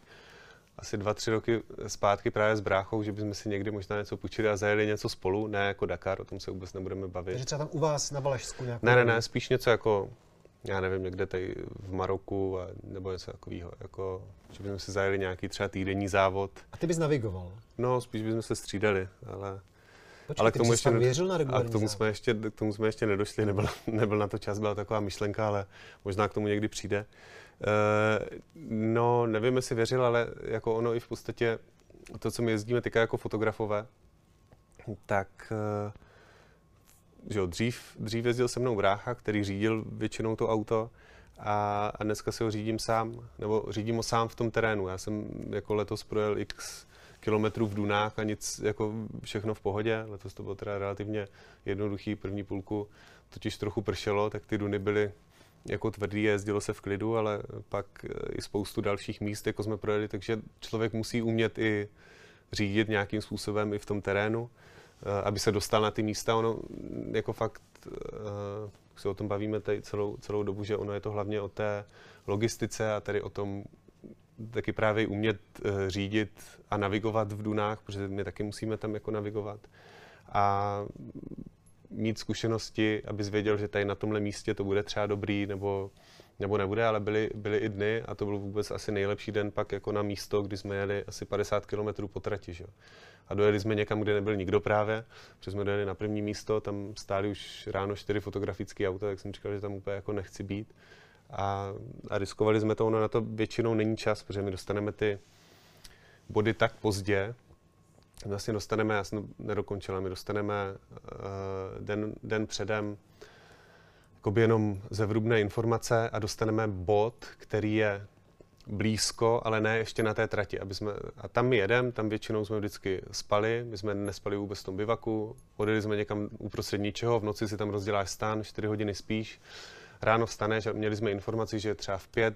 asi dva, tři roky zpátky právě s bráchou, že bychom si někdy možná něco půjčili a zajeli něco spolu, ne jako Dakar, o tom se vůbec nebudeme bavit. Takže třeba tam u vás na Valašsku nějakou... Ne, ne, ne, spíš něco jako, já nevím, někde tady v Maroku a, nebo něco takového, jako, že bychom si zajeli nějaký třeba týdenní závod. A ty bys navigoval? No, spíš bychom se střídali, ale... Počkej, ale k tomu ještě věřil na a k tomu, jsme ještě, k tomu jsme ještě nedošli, nebyl, nebyl na to čas, byla taková myšlenka, ale možná k tomu někdy přijde. Uh, no, nevím, jestli věřil, ale jako ono i v podstatě to, co my jezdíme teďka jako fotografové, tak uh, že jo, dřív, dřív jezdil se mnou brácha, který řídil většinou to auto a, a dneska si ho řídím sám, nebo řídím ho sám v tom terénu. Já jsem jako letos projel x kilometrů v Dunách a nic, jako všechno v pohodě. Letos to bylo teda relativně jednoduchý první půlku, totiž trochu pršelo, tak ty duny byly jako tvrdý, jezdilo se v klidu, ale pak i spoustu dalších míst, jako jsme projeli, takže člověk musí umět i řídit nějakým způsobem i v tom terénu, eh, aby se dostal na ty místa. Ono jako fakt, eh, se o tom bavíme tady celou, celou dobu, že ono je to hlavně o té logistice a tedy o tom taky právě umět řídit a navigovat v dunách, protože my taky musíme tam jako navigovat. A mít zkušenosti, abys věděl, že tady na tomhle místě to bude třeba dobrý nebo, nebo nebude, ale byly, byly i dny a to byl vůbec asi nejlepší den pak jako na místo, kdy jsme jeli asi 50 km po trati. Že? A dojeli jsme někam, kde nebyl nikdo právě, protože jsme dojeli na první místo, tam stály už ráno čtyři fotografické auta, tak jsem říkal, že tam úplně jako nechci být a, a riskovali jsme to, ono na to většinou není čas, protože my dostaneme ty body tak pozdě, vlastně dostaneme, já jsem nedokončila, my dostaneme uh, den, den předem jakoby jenom zevrubné informace a dostaneme bod, který je blízko, ale ne ještě na té trati. Aby jsme, a tam my jedeme, tam většinou jsme vždycky spali, my jsme nespali vůbec v tom bivaku, odjeli jsme někam uprostřed ničeho, v noci si tam rozděláš stán, 4 hodiny spíš, ráno vstaneš a měli jsme informaci, že třeba v 5,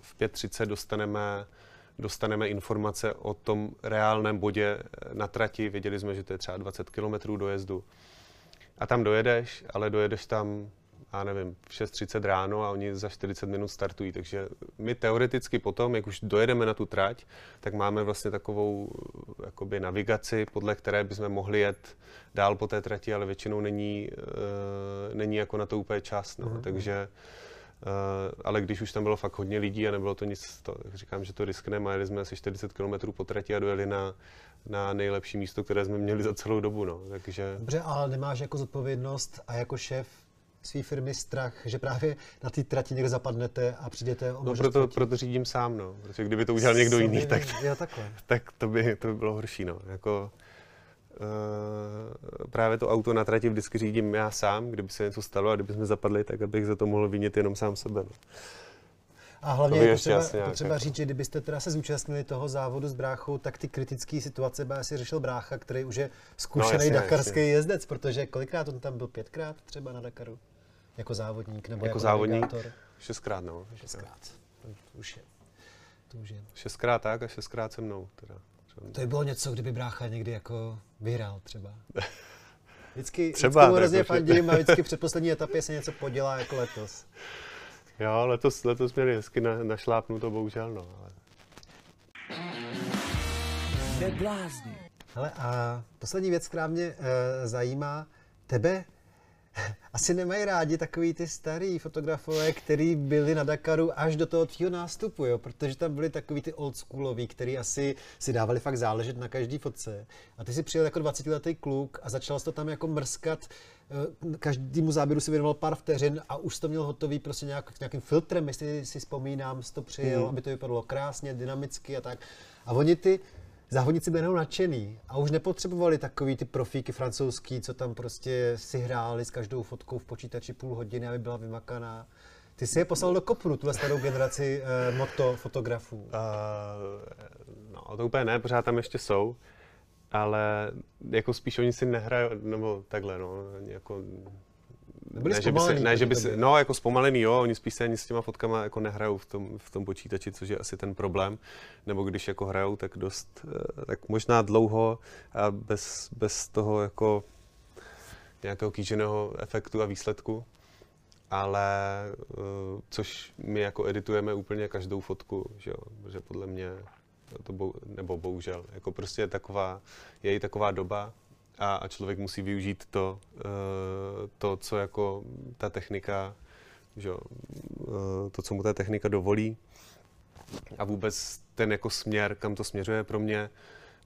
v 5.30 dostaneme, dostaneme informace o tom reálném bodě na trati. Věděli jsme, že to je třeba 20 km dojezdu. A tam dojedeš, ale dojedeš tam já nevím, v 6.30 ráno a oni za 40 minut startují. Takže my teoreticky potom, jak už dojedeme na tu trať, tak máme vlastně takovou jakoby navigaci, podle které bychom mohli jet dál po té trati, ale většinou není, uh, není jako na to úplně čas. No. Uh-huh. Takže Uh, ale když už tam bylo fakt hodně lidí a nebylo to nic, to, říkám, že to riskneme a jeli jsme asi 40 km po trati a dojeli na, na nejlepší místo, které jsme měli za celou dobu. No. Takže... Dobře, ale nemáš jako zodpovědnost a jako šéf své firmy strach, že právě na té trati někde zapadnete a přijdete o No proto, proto řídím sám, no. Protože kdyby to udělal někdo jiný, tak, jo, takhle. tak to, by, to by bylo horší, no. Jako, právě to auto na trati vždycky řídím já sám, kdyby se něco stalo a kdyby jsme zapadli, tak abych za to mohl vinit jenom sám sebe. No. A hlavně je potřeba, potřeba jako- říct, že kdybyste teda se zúčastnili toho závodu s bráchou, tak ty kritické situace by asi řešil brácha, který už je zkušený no, dakarský jasně. jezdec, protože kolikrát on tam byl pětkrát třeba na Dakaru? Jako závodník nebo jako, jako závodník? Navigátor? Šestkrát, no. Šestkrát. To už je. To už je. Šestkrát tak a šestkrát se mnou. Teda. To by bylo něco, kdyby brácha někdy jako vyhrál třeba. Vždycky, třeba, vždycky mu hrozně fandím a vždycky před poslední etapě se něco podělá jako letos. Jo, letos, letos měli hezky na, našlápnuto, bohužel, no. Ale... Hele, a poslední věc, která mě e, zajímá, tebe asi nemají rádi takový ty starý fotografové, který byli na Dakaru až do toho tvýho nástupu, jo? protože tam byli takový ty oldschoolový, který asi si dávali fakt záležet na každý fotce. A ty si přijel jako 20-letý kluk a začal to tam jako mrskat, eh, každému záběru si věnoval pár vteřin a už to měl hotový prostě nějak, nějakým filtrem, jestli si vzpomínám, jsi to přijel, mm. aby to vypadalo krásně, dynamicky a tak. A oni ty závodníci byli jenom nadšený a už nepotřebovali takový ty profíky francouzský, co tam prostě si hráli s každou fotkou v počítači půl hodiny, aby byla vymakaná. Ty jsi je poslal do kopru, tuhle starou generaci eh, moto fotografů. Uh, no, to úplně ne, pořád tam ještě jsou, ale jako spíš oni si nehrají, nebo takhle, no, jako byli ne, že by se, ne, že by se, no jako zpomalený, jo, oni spíš se ani s těma fotkama jako nehrajou v tom, v tom počítači, což je asi ten problém, nebo když jako hrajou, tak dost, eh, tak možná dlouho a bez, bez toho jako nějakého kýženého efektu a výsledku, ale uh, což my jako editujeme úplně každou fotku, že jo, protože podle mě to bou, nebo bohužel, jako prostě je taková, je i taková doba a, a člověk musí využít to, uh, to, co jako ta technika, že uh, to, co mu ta technika dovolí a vůbec ten jako směr, kam to směřuje pro mě,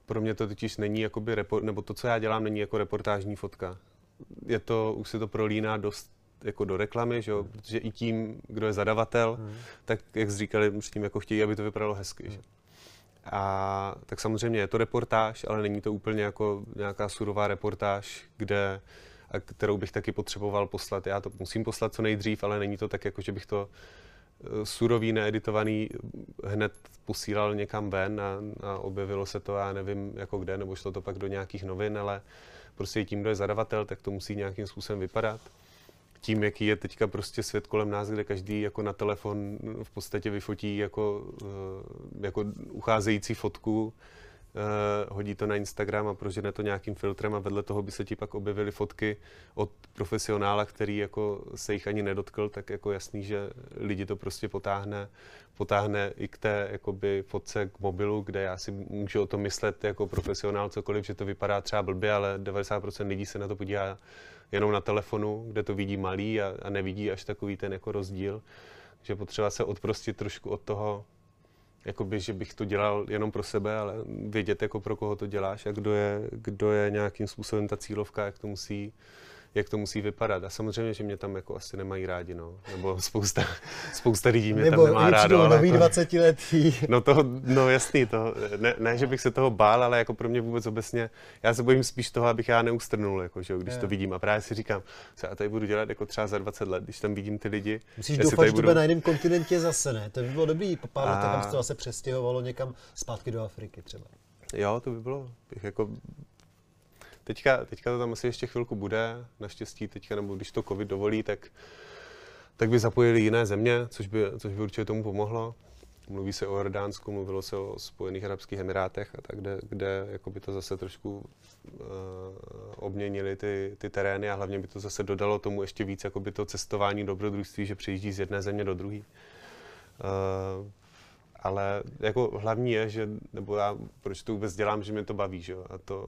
pro mě to totiž není jakoby, report, nebo to, co já dělám, není jako reportážní fotka. Je to, už se to prolíná dost jako do reklamy, že jo? protože i tím, kdo je zadavatel, hmm. tak jak jsi říkali, tím jako chtějí, aby to vypadalo hezky. Hmm. Že? A tak samozřejmě je to reportáž, ale není to úplně jako nějaká surová reportáž, kde, a kterou bych taky potřeboval poslat. Já to musím poslat co nejdřív, ale není to tak, jako že bych to Eh, surový, needitovaný hned posílal někam ven a, a objevilo se to, já nevím jako kde, nebo šlo to pak do nějakých novin, ale prostě tím, kdo je zadavatel, tak to musí nějakým způsobem vypadat. Tím, jaký je teďka prostě svět kolem nás, kde každý jako na telefon v podstatě vyfotí jako, eh, jako ucházející fotku, uh, hodí to na Instagram a prožene to nějakým filtrem a vedle toho by se ti pak objevily fotky od profesionála, který jako se jich ani nedotkl, tak jako jasný, že lidi to prostě potáhne, potáhne i k té jakoby fotce k mobilu, kde já si můžu o tom myslet jako profesionál cokoliv, že to vypadá třeba blbě, ale 90% lidí se na to podívá jenom na telefonu, kde to vidí malý a, a nevidí až takový ten jako rozdíl, že potřeba se odprostit trošku od toho, jakoby, že bych to dělal jenom pro sebe, ale vědět, jako pro koho to děláš a kdo je, kdo je nějakým způsobem ta cílovka, jak to musí, jak to musí vypadat. A samozřejmě, že mě tam jako asi nemají rádi, no. Nebo spousta, spousta lidí mě Nebo tam nemá rádo. Nebo nový jako, 20 letý. No to, no jasný, to, ne, ne, že bych se toho bál, ale jako pro mě vůbec obecně, já se bojím spíš toho, abych já neustrnul, jako, že, když je. to vidím. A právě si říkám, co já tady budu dělat jako třeba za 20 let, když tam vidím ty lidi. Musíš doufat, že to bude na jiném kontinentě zase, ne? To by bylo dobrý, po pár a... letech, se to zase přestěhovalo někam zpátky do Afriky třeba. Jo, to by bylo, bych jako Teďka, teďka to tam asi ještě chvilku bude, naštěstí teďka, nebo když to covid dovolí, tak, tak by zapojili jiné země, což by, což by určitě tomu pomohlo. Mluví se o Jordánsku, mluvilo se o Spojených Arabských Emirátech a tak, kde, kde jako by to zase trošku uh, obměnili ty, ty terény a hlavně by to zase dodalo tomu ještě víc jako by to cestování dobrodružství, že přijíždí z jedné země do druhé. Uh, ale jako hlavní je, že, nebo já proč to vůbec dělám, že mě to baví, že? a to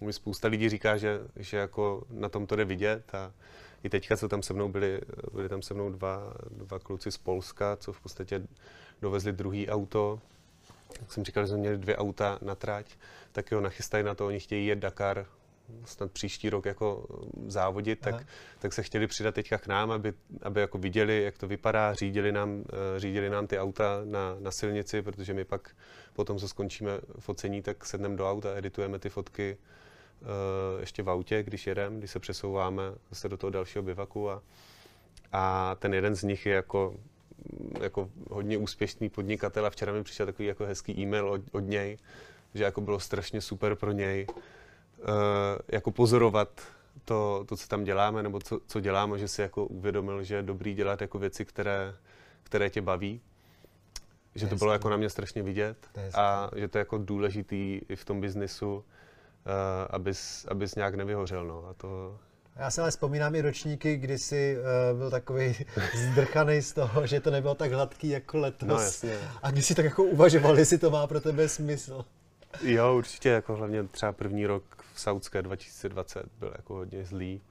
mi spousta lidí říká, že, že jako na tom to jde vidět a i teďka, co tam se mnou byli, byli tam se mnou dva, dva kluci z Polska, co v podstatě dovezli druhý auto, jak jsem říkal, že jsme měli dvě auta na trať, tak jo, nachystají na to, oni chtějí jet Dakar, snad příští rok jako závodit, tak, tak se chtěli přidat teďka k nám, aby, aby jako viděli, jak to vypadá, řídili nám, eh, řídili nám ty auta na, na silnici, protože my pak potom, co skončíme focení, tak sedneme do auta, editujeme ty fotky ještě v autě, když jedeme, když se přesouváme zase do toho dalšího bivaku a, a ten jeden z nich je jako, jako hodně úspěšný podnikatel a včera mi přišel takový jako hezký e-mail od, od něj, že jako bylo strašně super pro něj uh, jako pozorovat to, to, co tam děláme, nebo co, co děláme, že si jako uvědomil, že je dobrý dělat jako věci, které, které tě baví. Že to, to bylo jako na mě strašně vidět a že to je jako důležitý i v tom biznisu, abys, abys nějak nevyhořel. No. A to, já si ale vzpomínám i ročníky, kdy jsi uh, byl takový zdrchaný z toho, že to nebylo tak hladký jako letos. No, jasně. A když si tak jako uvažoval, jestli to má pro tebe smysl. Jo, určitě, jako hlavně třeba první rok v Saudské 2020 byl jako hodně zlý.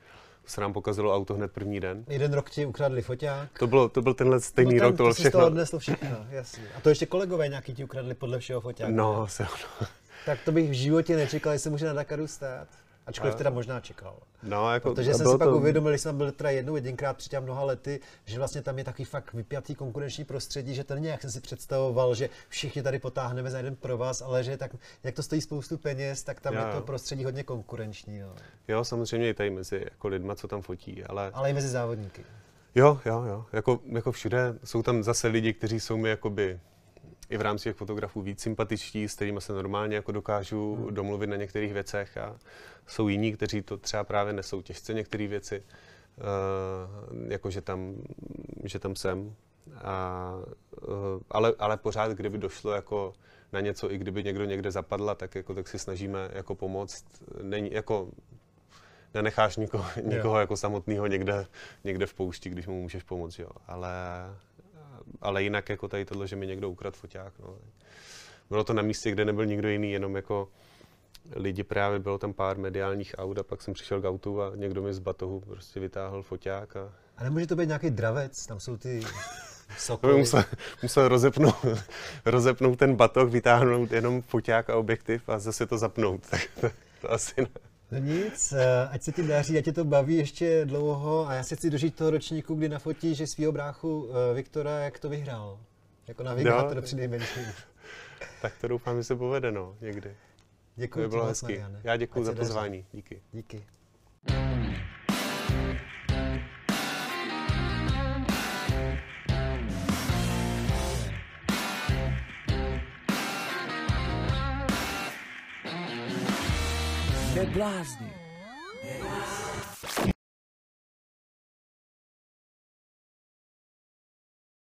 Se nám pokazilo auto hned první den. Jeden rok ti ukradli foťák. To, bylo, to byl tenhle stejný no ten, rok, to bylo všechno. To odnesl všechno, jasně. A to ještě kolegové nějaký ti ukradli podle všeho foťák. No, se ono. Tak to bych v životě nečekal, jestli může na Dakaru stát. Ačkoliv teda možná čekal. No, jako, Protože jsem si pak to... uvědomil, když jsem byl teda jednou, jedinkrát před mnoha lety, že vlastně tam je takový fakt vypjatý konkurenční prostředí, že to není, jak jsem si představoval, že všichni tady potáhneme za jeden pro vás, ale že tak, jak to stojí spoustu peněz, tak tam jo. je to prostředí hodně konkurenční. Jo, jo samozřejmě i tady mezi jako lidma, co tam fotí, ale... Ale i mezi závodníky. Jo, jo, jo. Jako, jako všude jsou tam zase lidi, kteří jsou mi jakoby i v rámci těch fotografů víc sympatičtí, s kterými se normálně jako dokážu hmm. domluvit na některých věcech a jsou jiní, kteří to třeba právě nesou těžce některé věci, uh, jako že tam, že tam jsem. A, uh, ale, ale pořád, kdyby došlo jako na něco, i kdyby někdo někde zapadla, tak, jako, tak si snažíme jako pomoct. Není, jako, nenecháš nikoho, nikoho jako samotného někde, někde v poušti, když mu můžeš pomoct, jo. Ale, ale jinak jako tady tohle, že mi někdo ukradl foťák, no. Bylo to na místě, kde nebyl nikdo jiný, jenom jako lidi právě, bylo tam pár mediálních aut a pak jsem přišel k autu a někdo mi z batohu prostě vytáhl foťák a... A nemůže to být nějaký dravec, tam jsou ty sokoly. musel, musel rozepnout, rozepnout ten batoh, vytáhnout jenom foťák a objektiv a zase to zapnout, tak to, to asi ne. No nic, eh, ať se ti daří, ať tě to baví ještě dlouho a já si chci dožít toho ročníku, kdy nafotíš, že svého bráchu eh, Viktora, jak to vyhrál. Jako navigátor no, při nejmenším. Tak to doufám, že se povede, no, někdy. Děkuji to bylo hezky. Já děkuji za pozvání. Díky. Díky. Neblázni.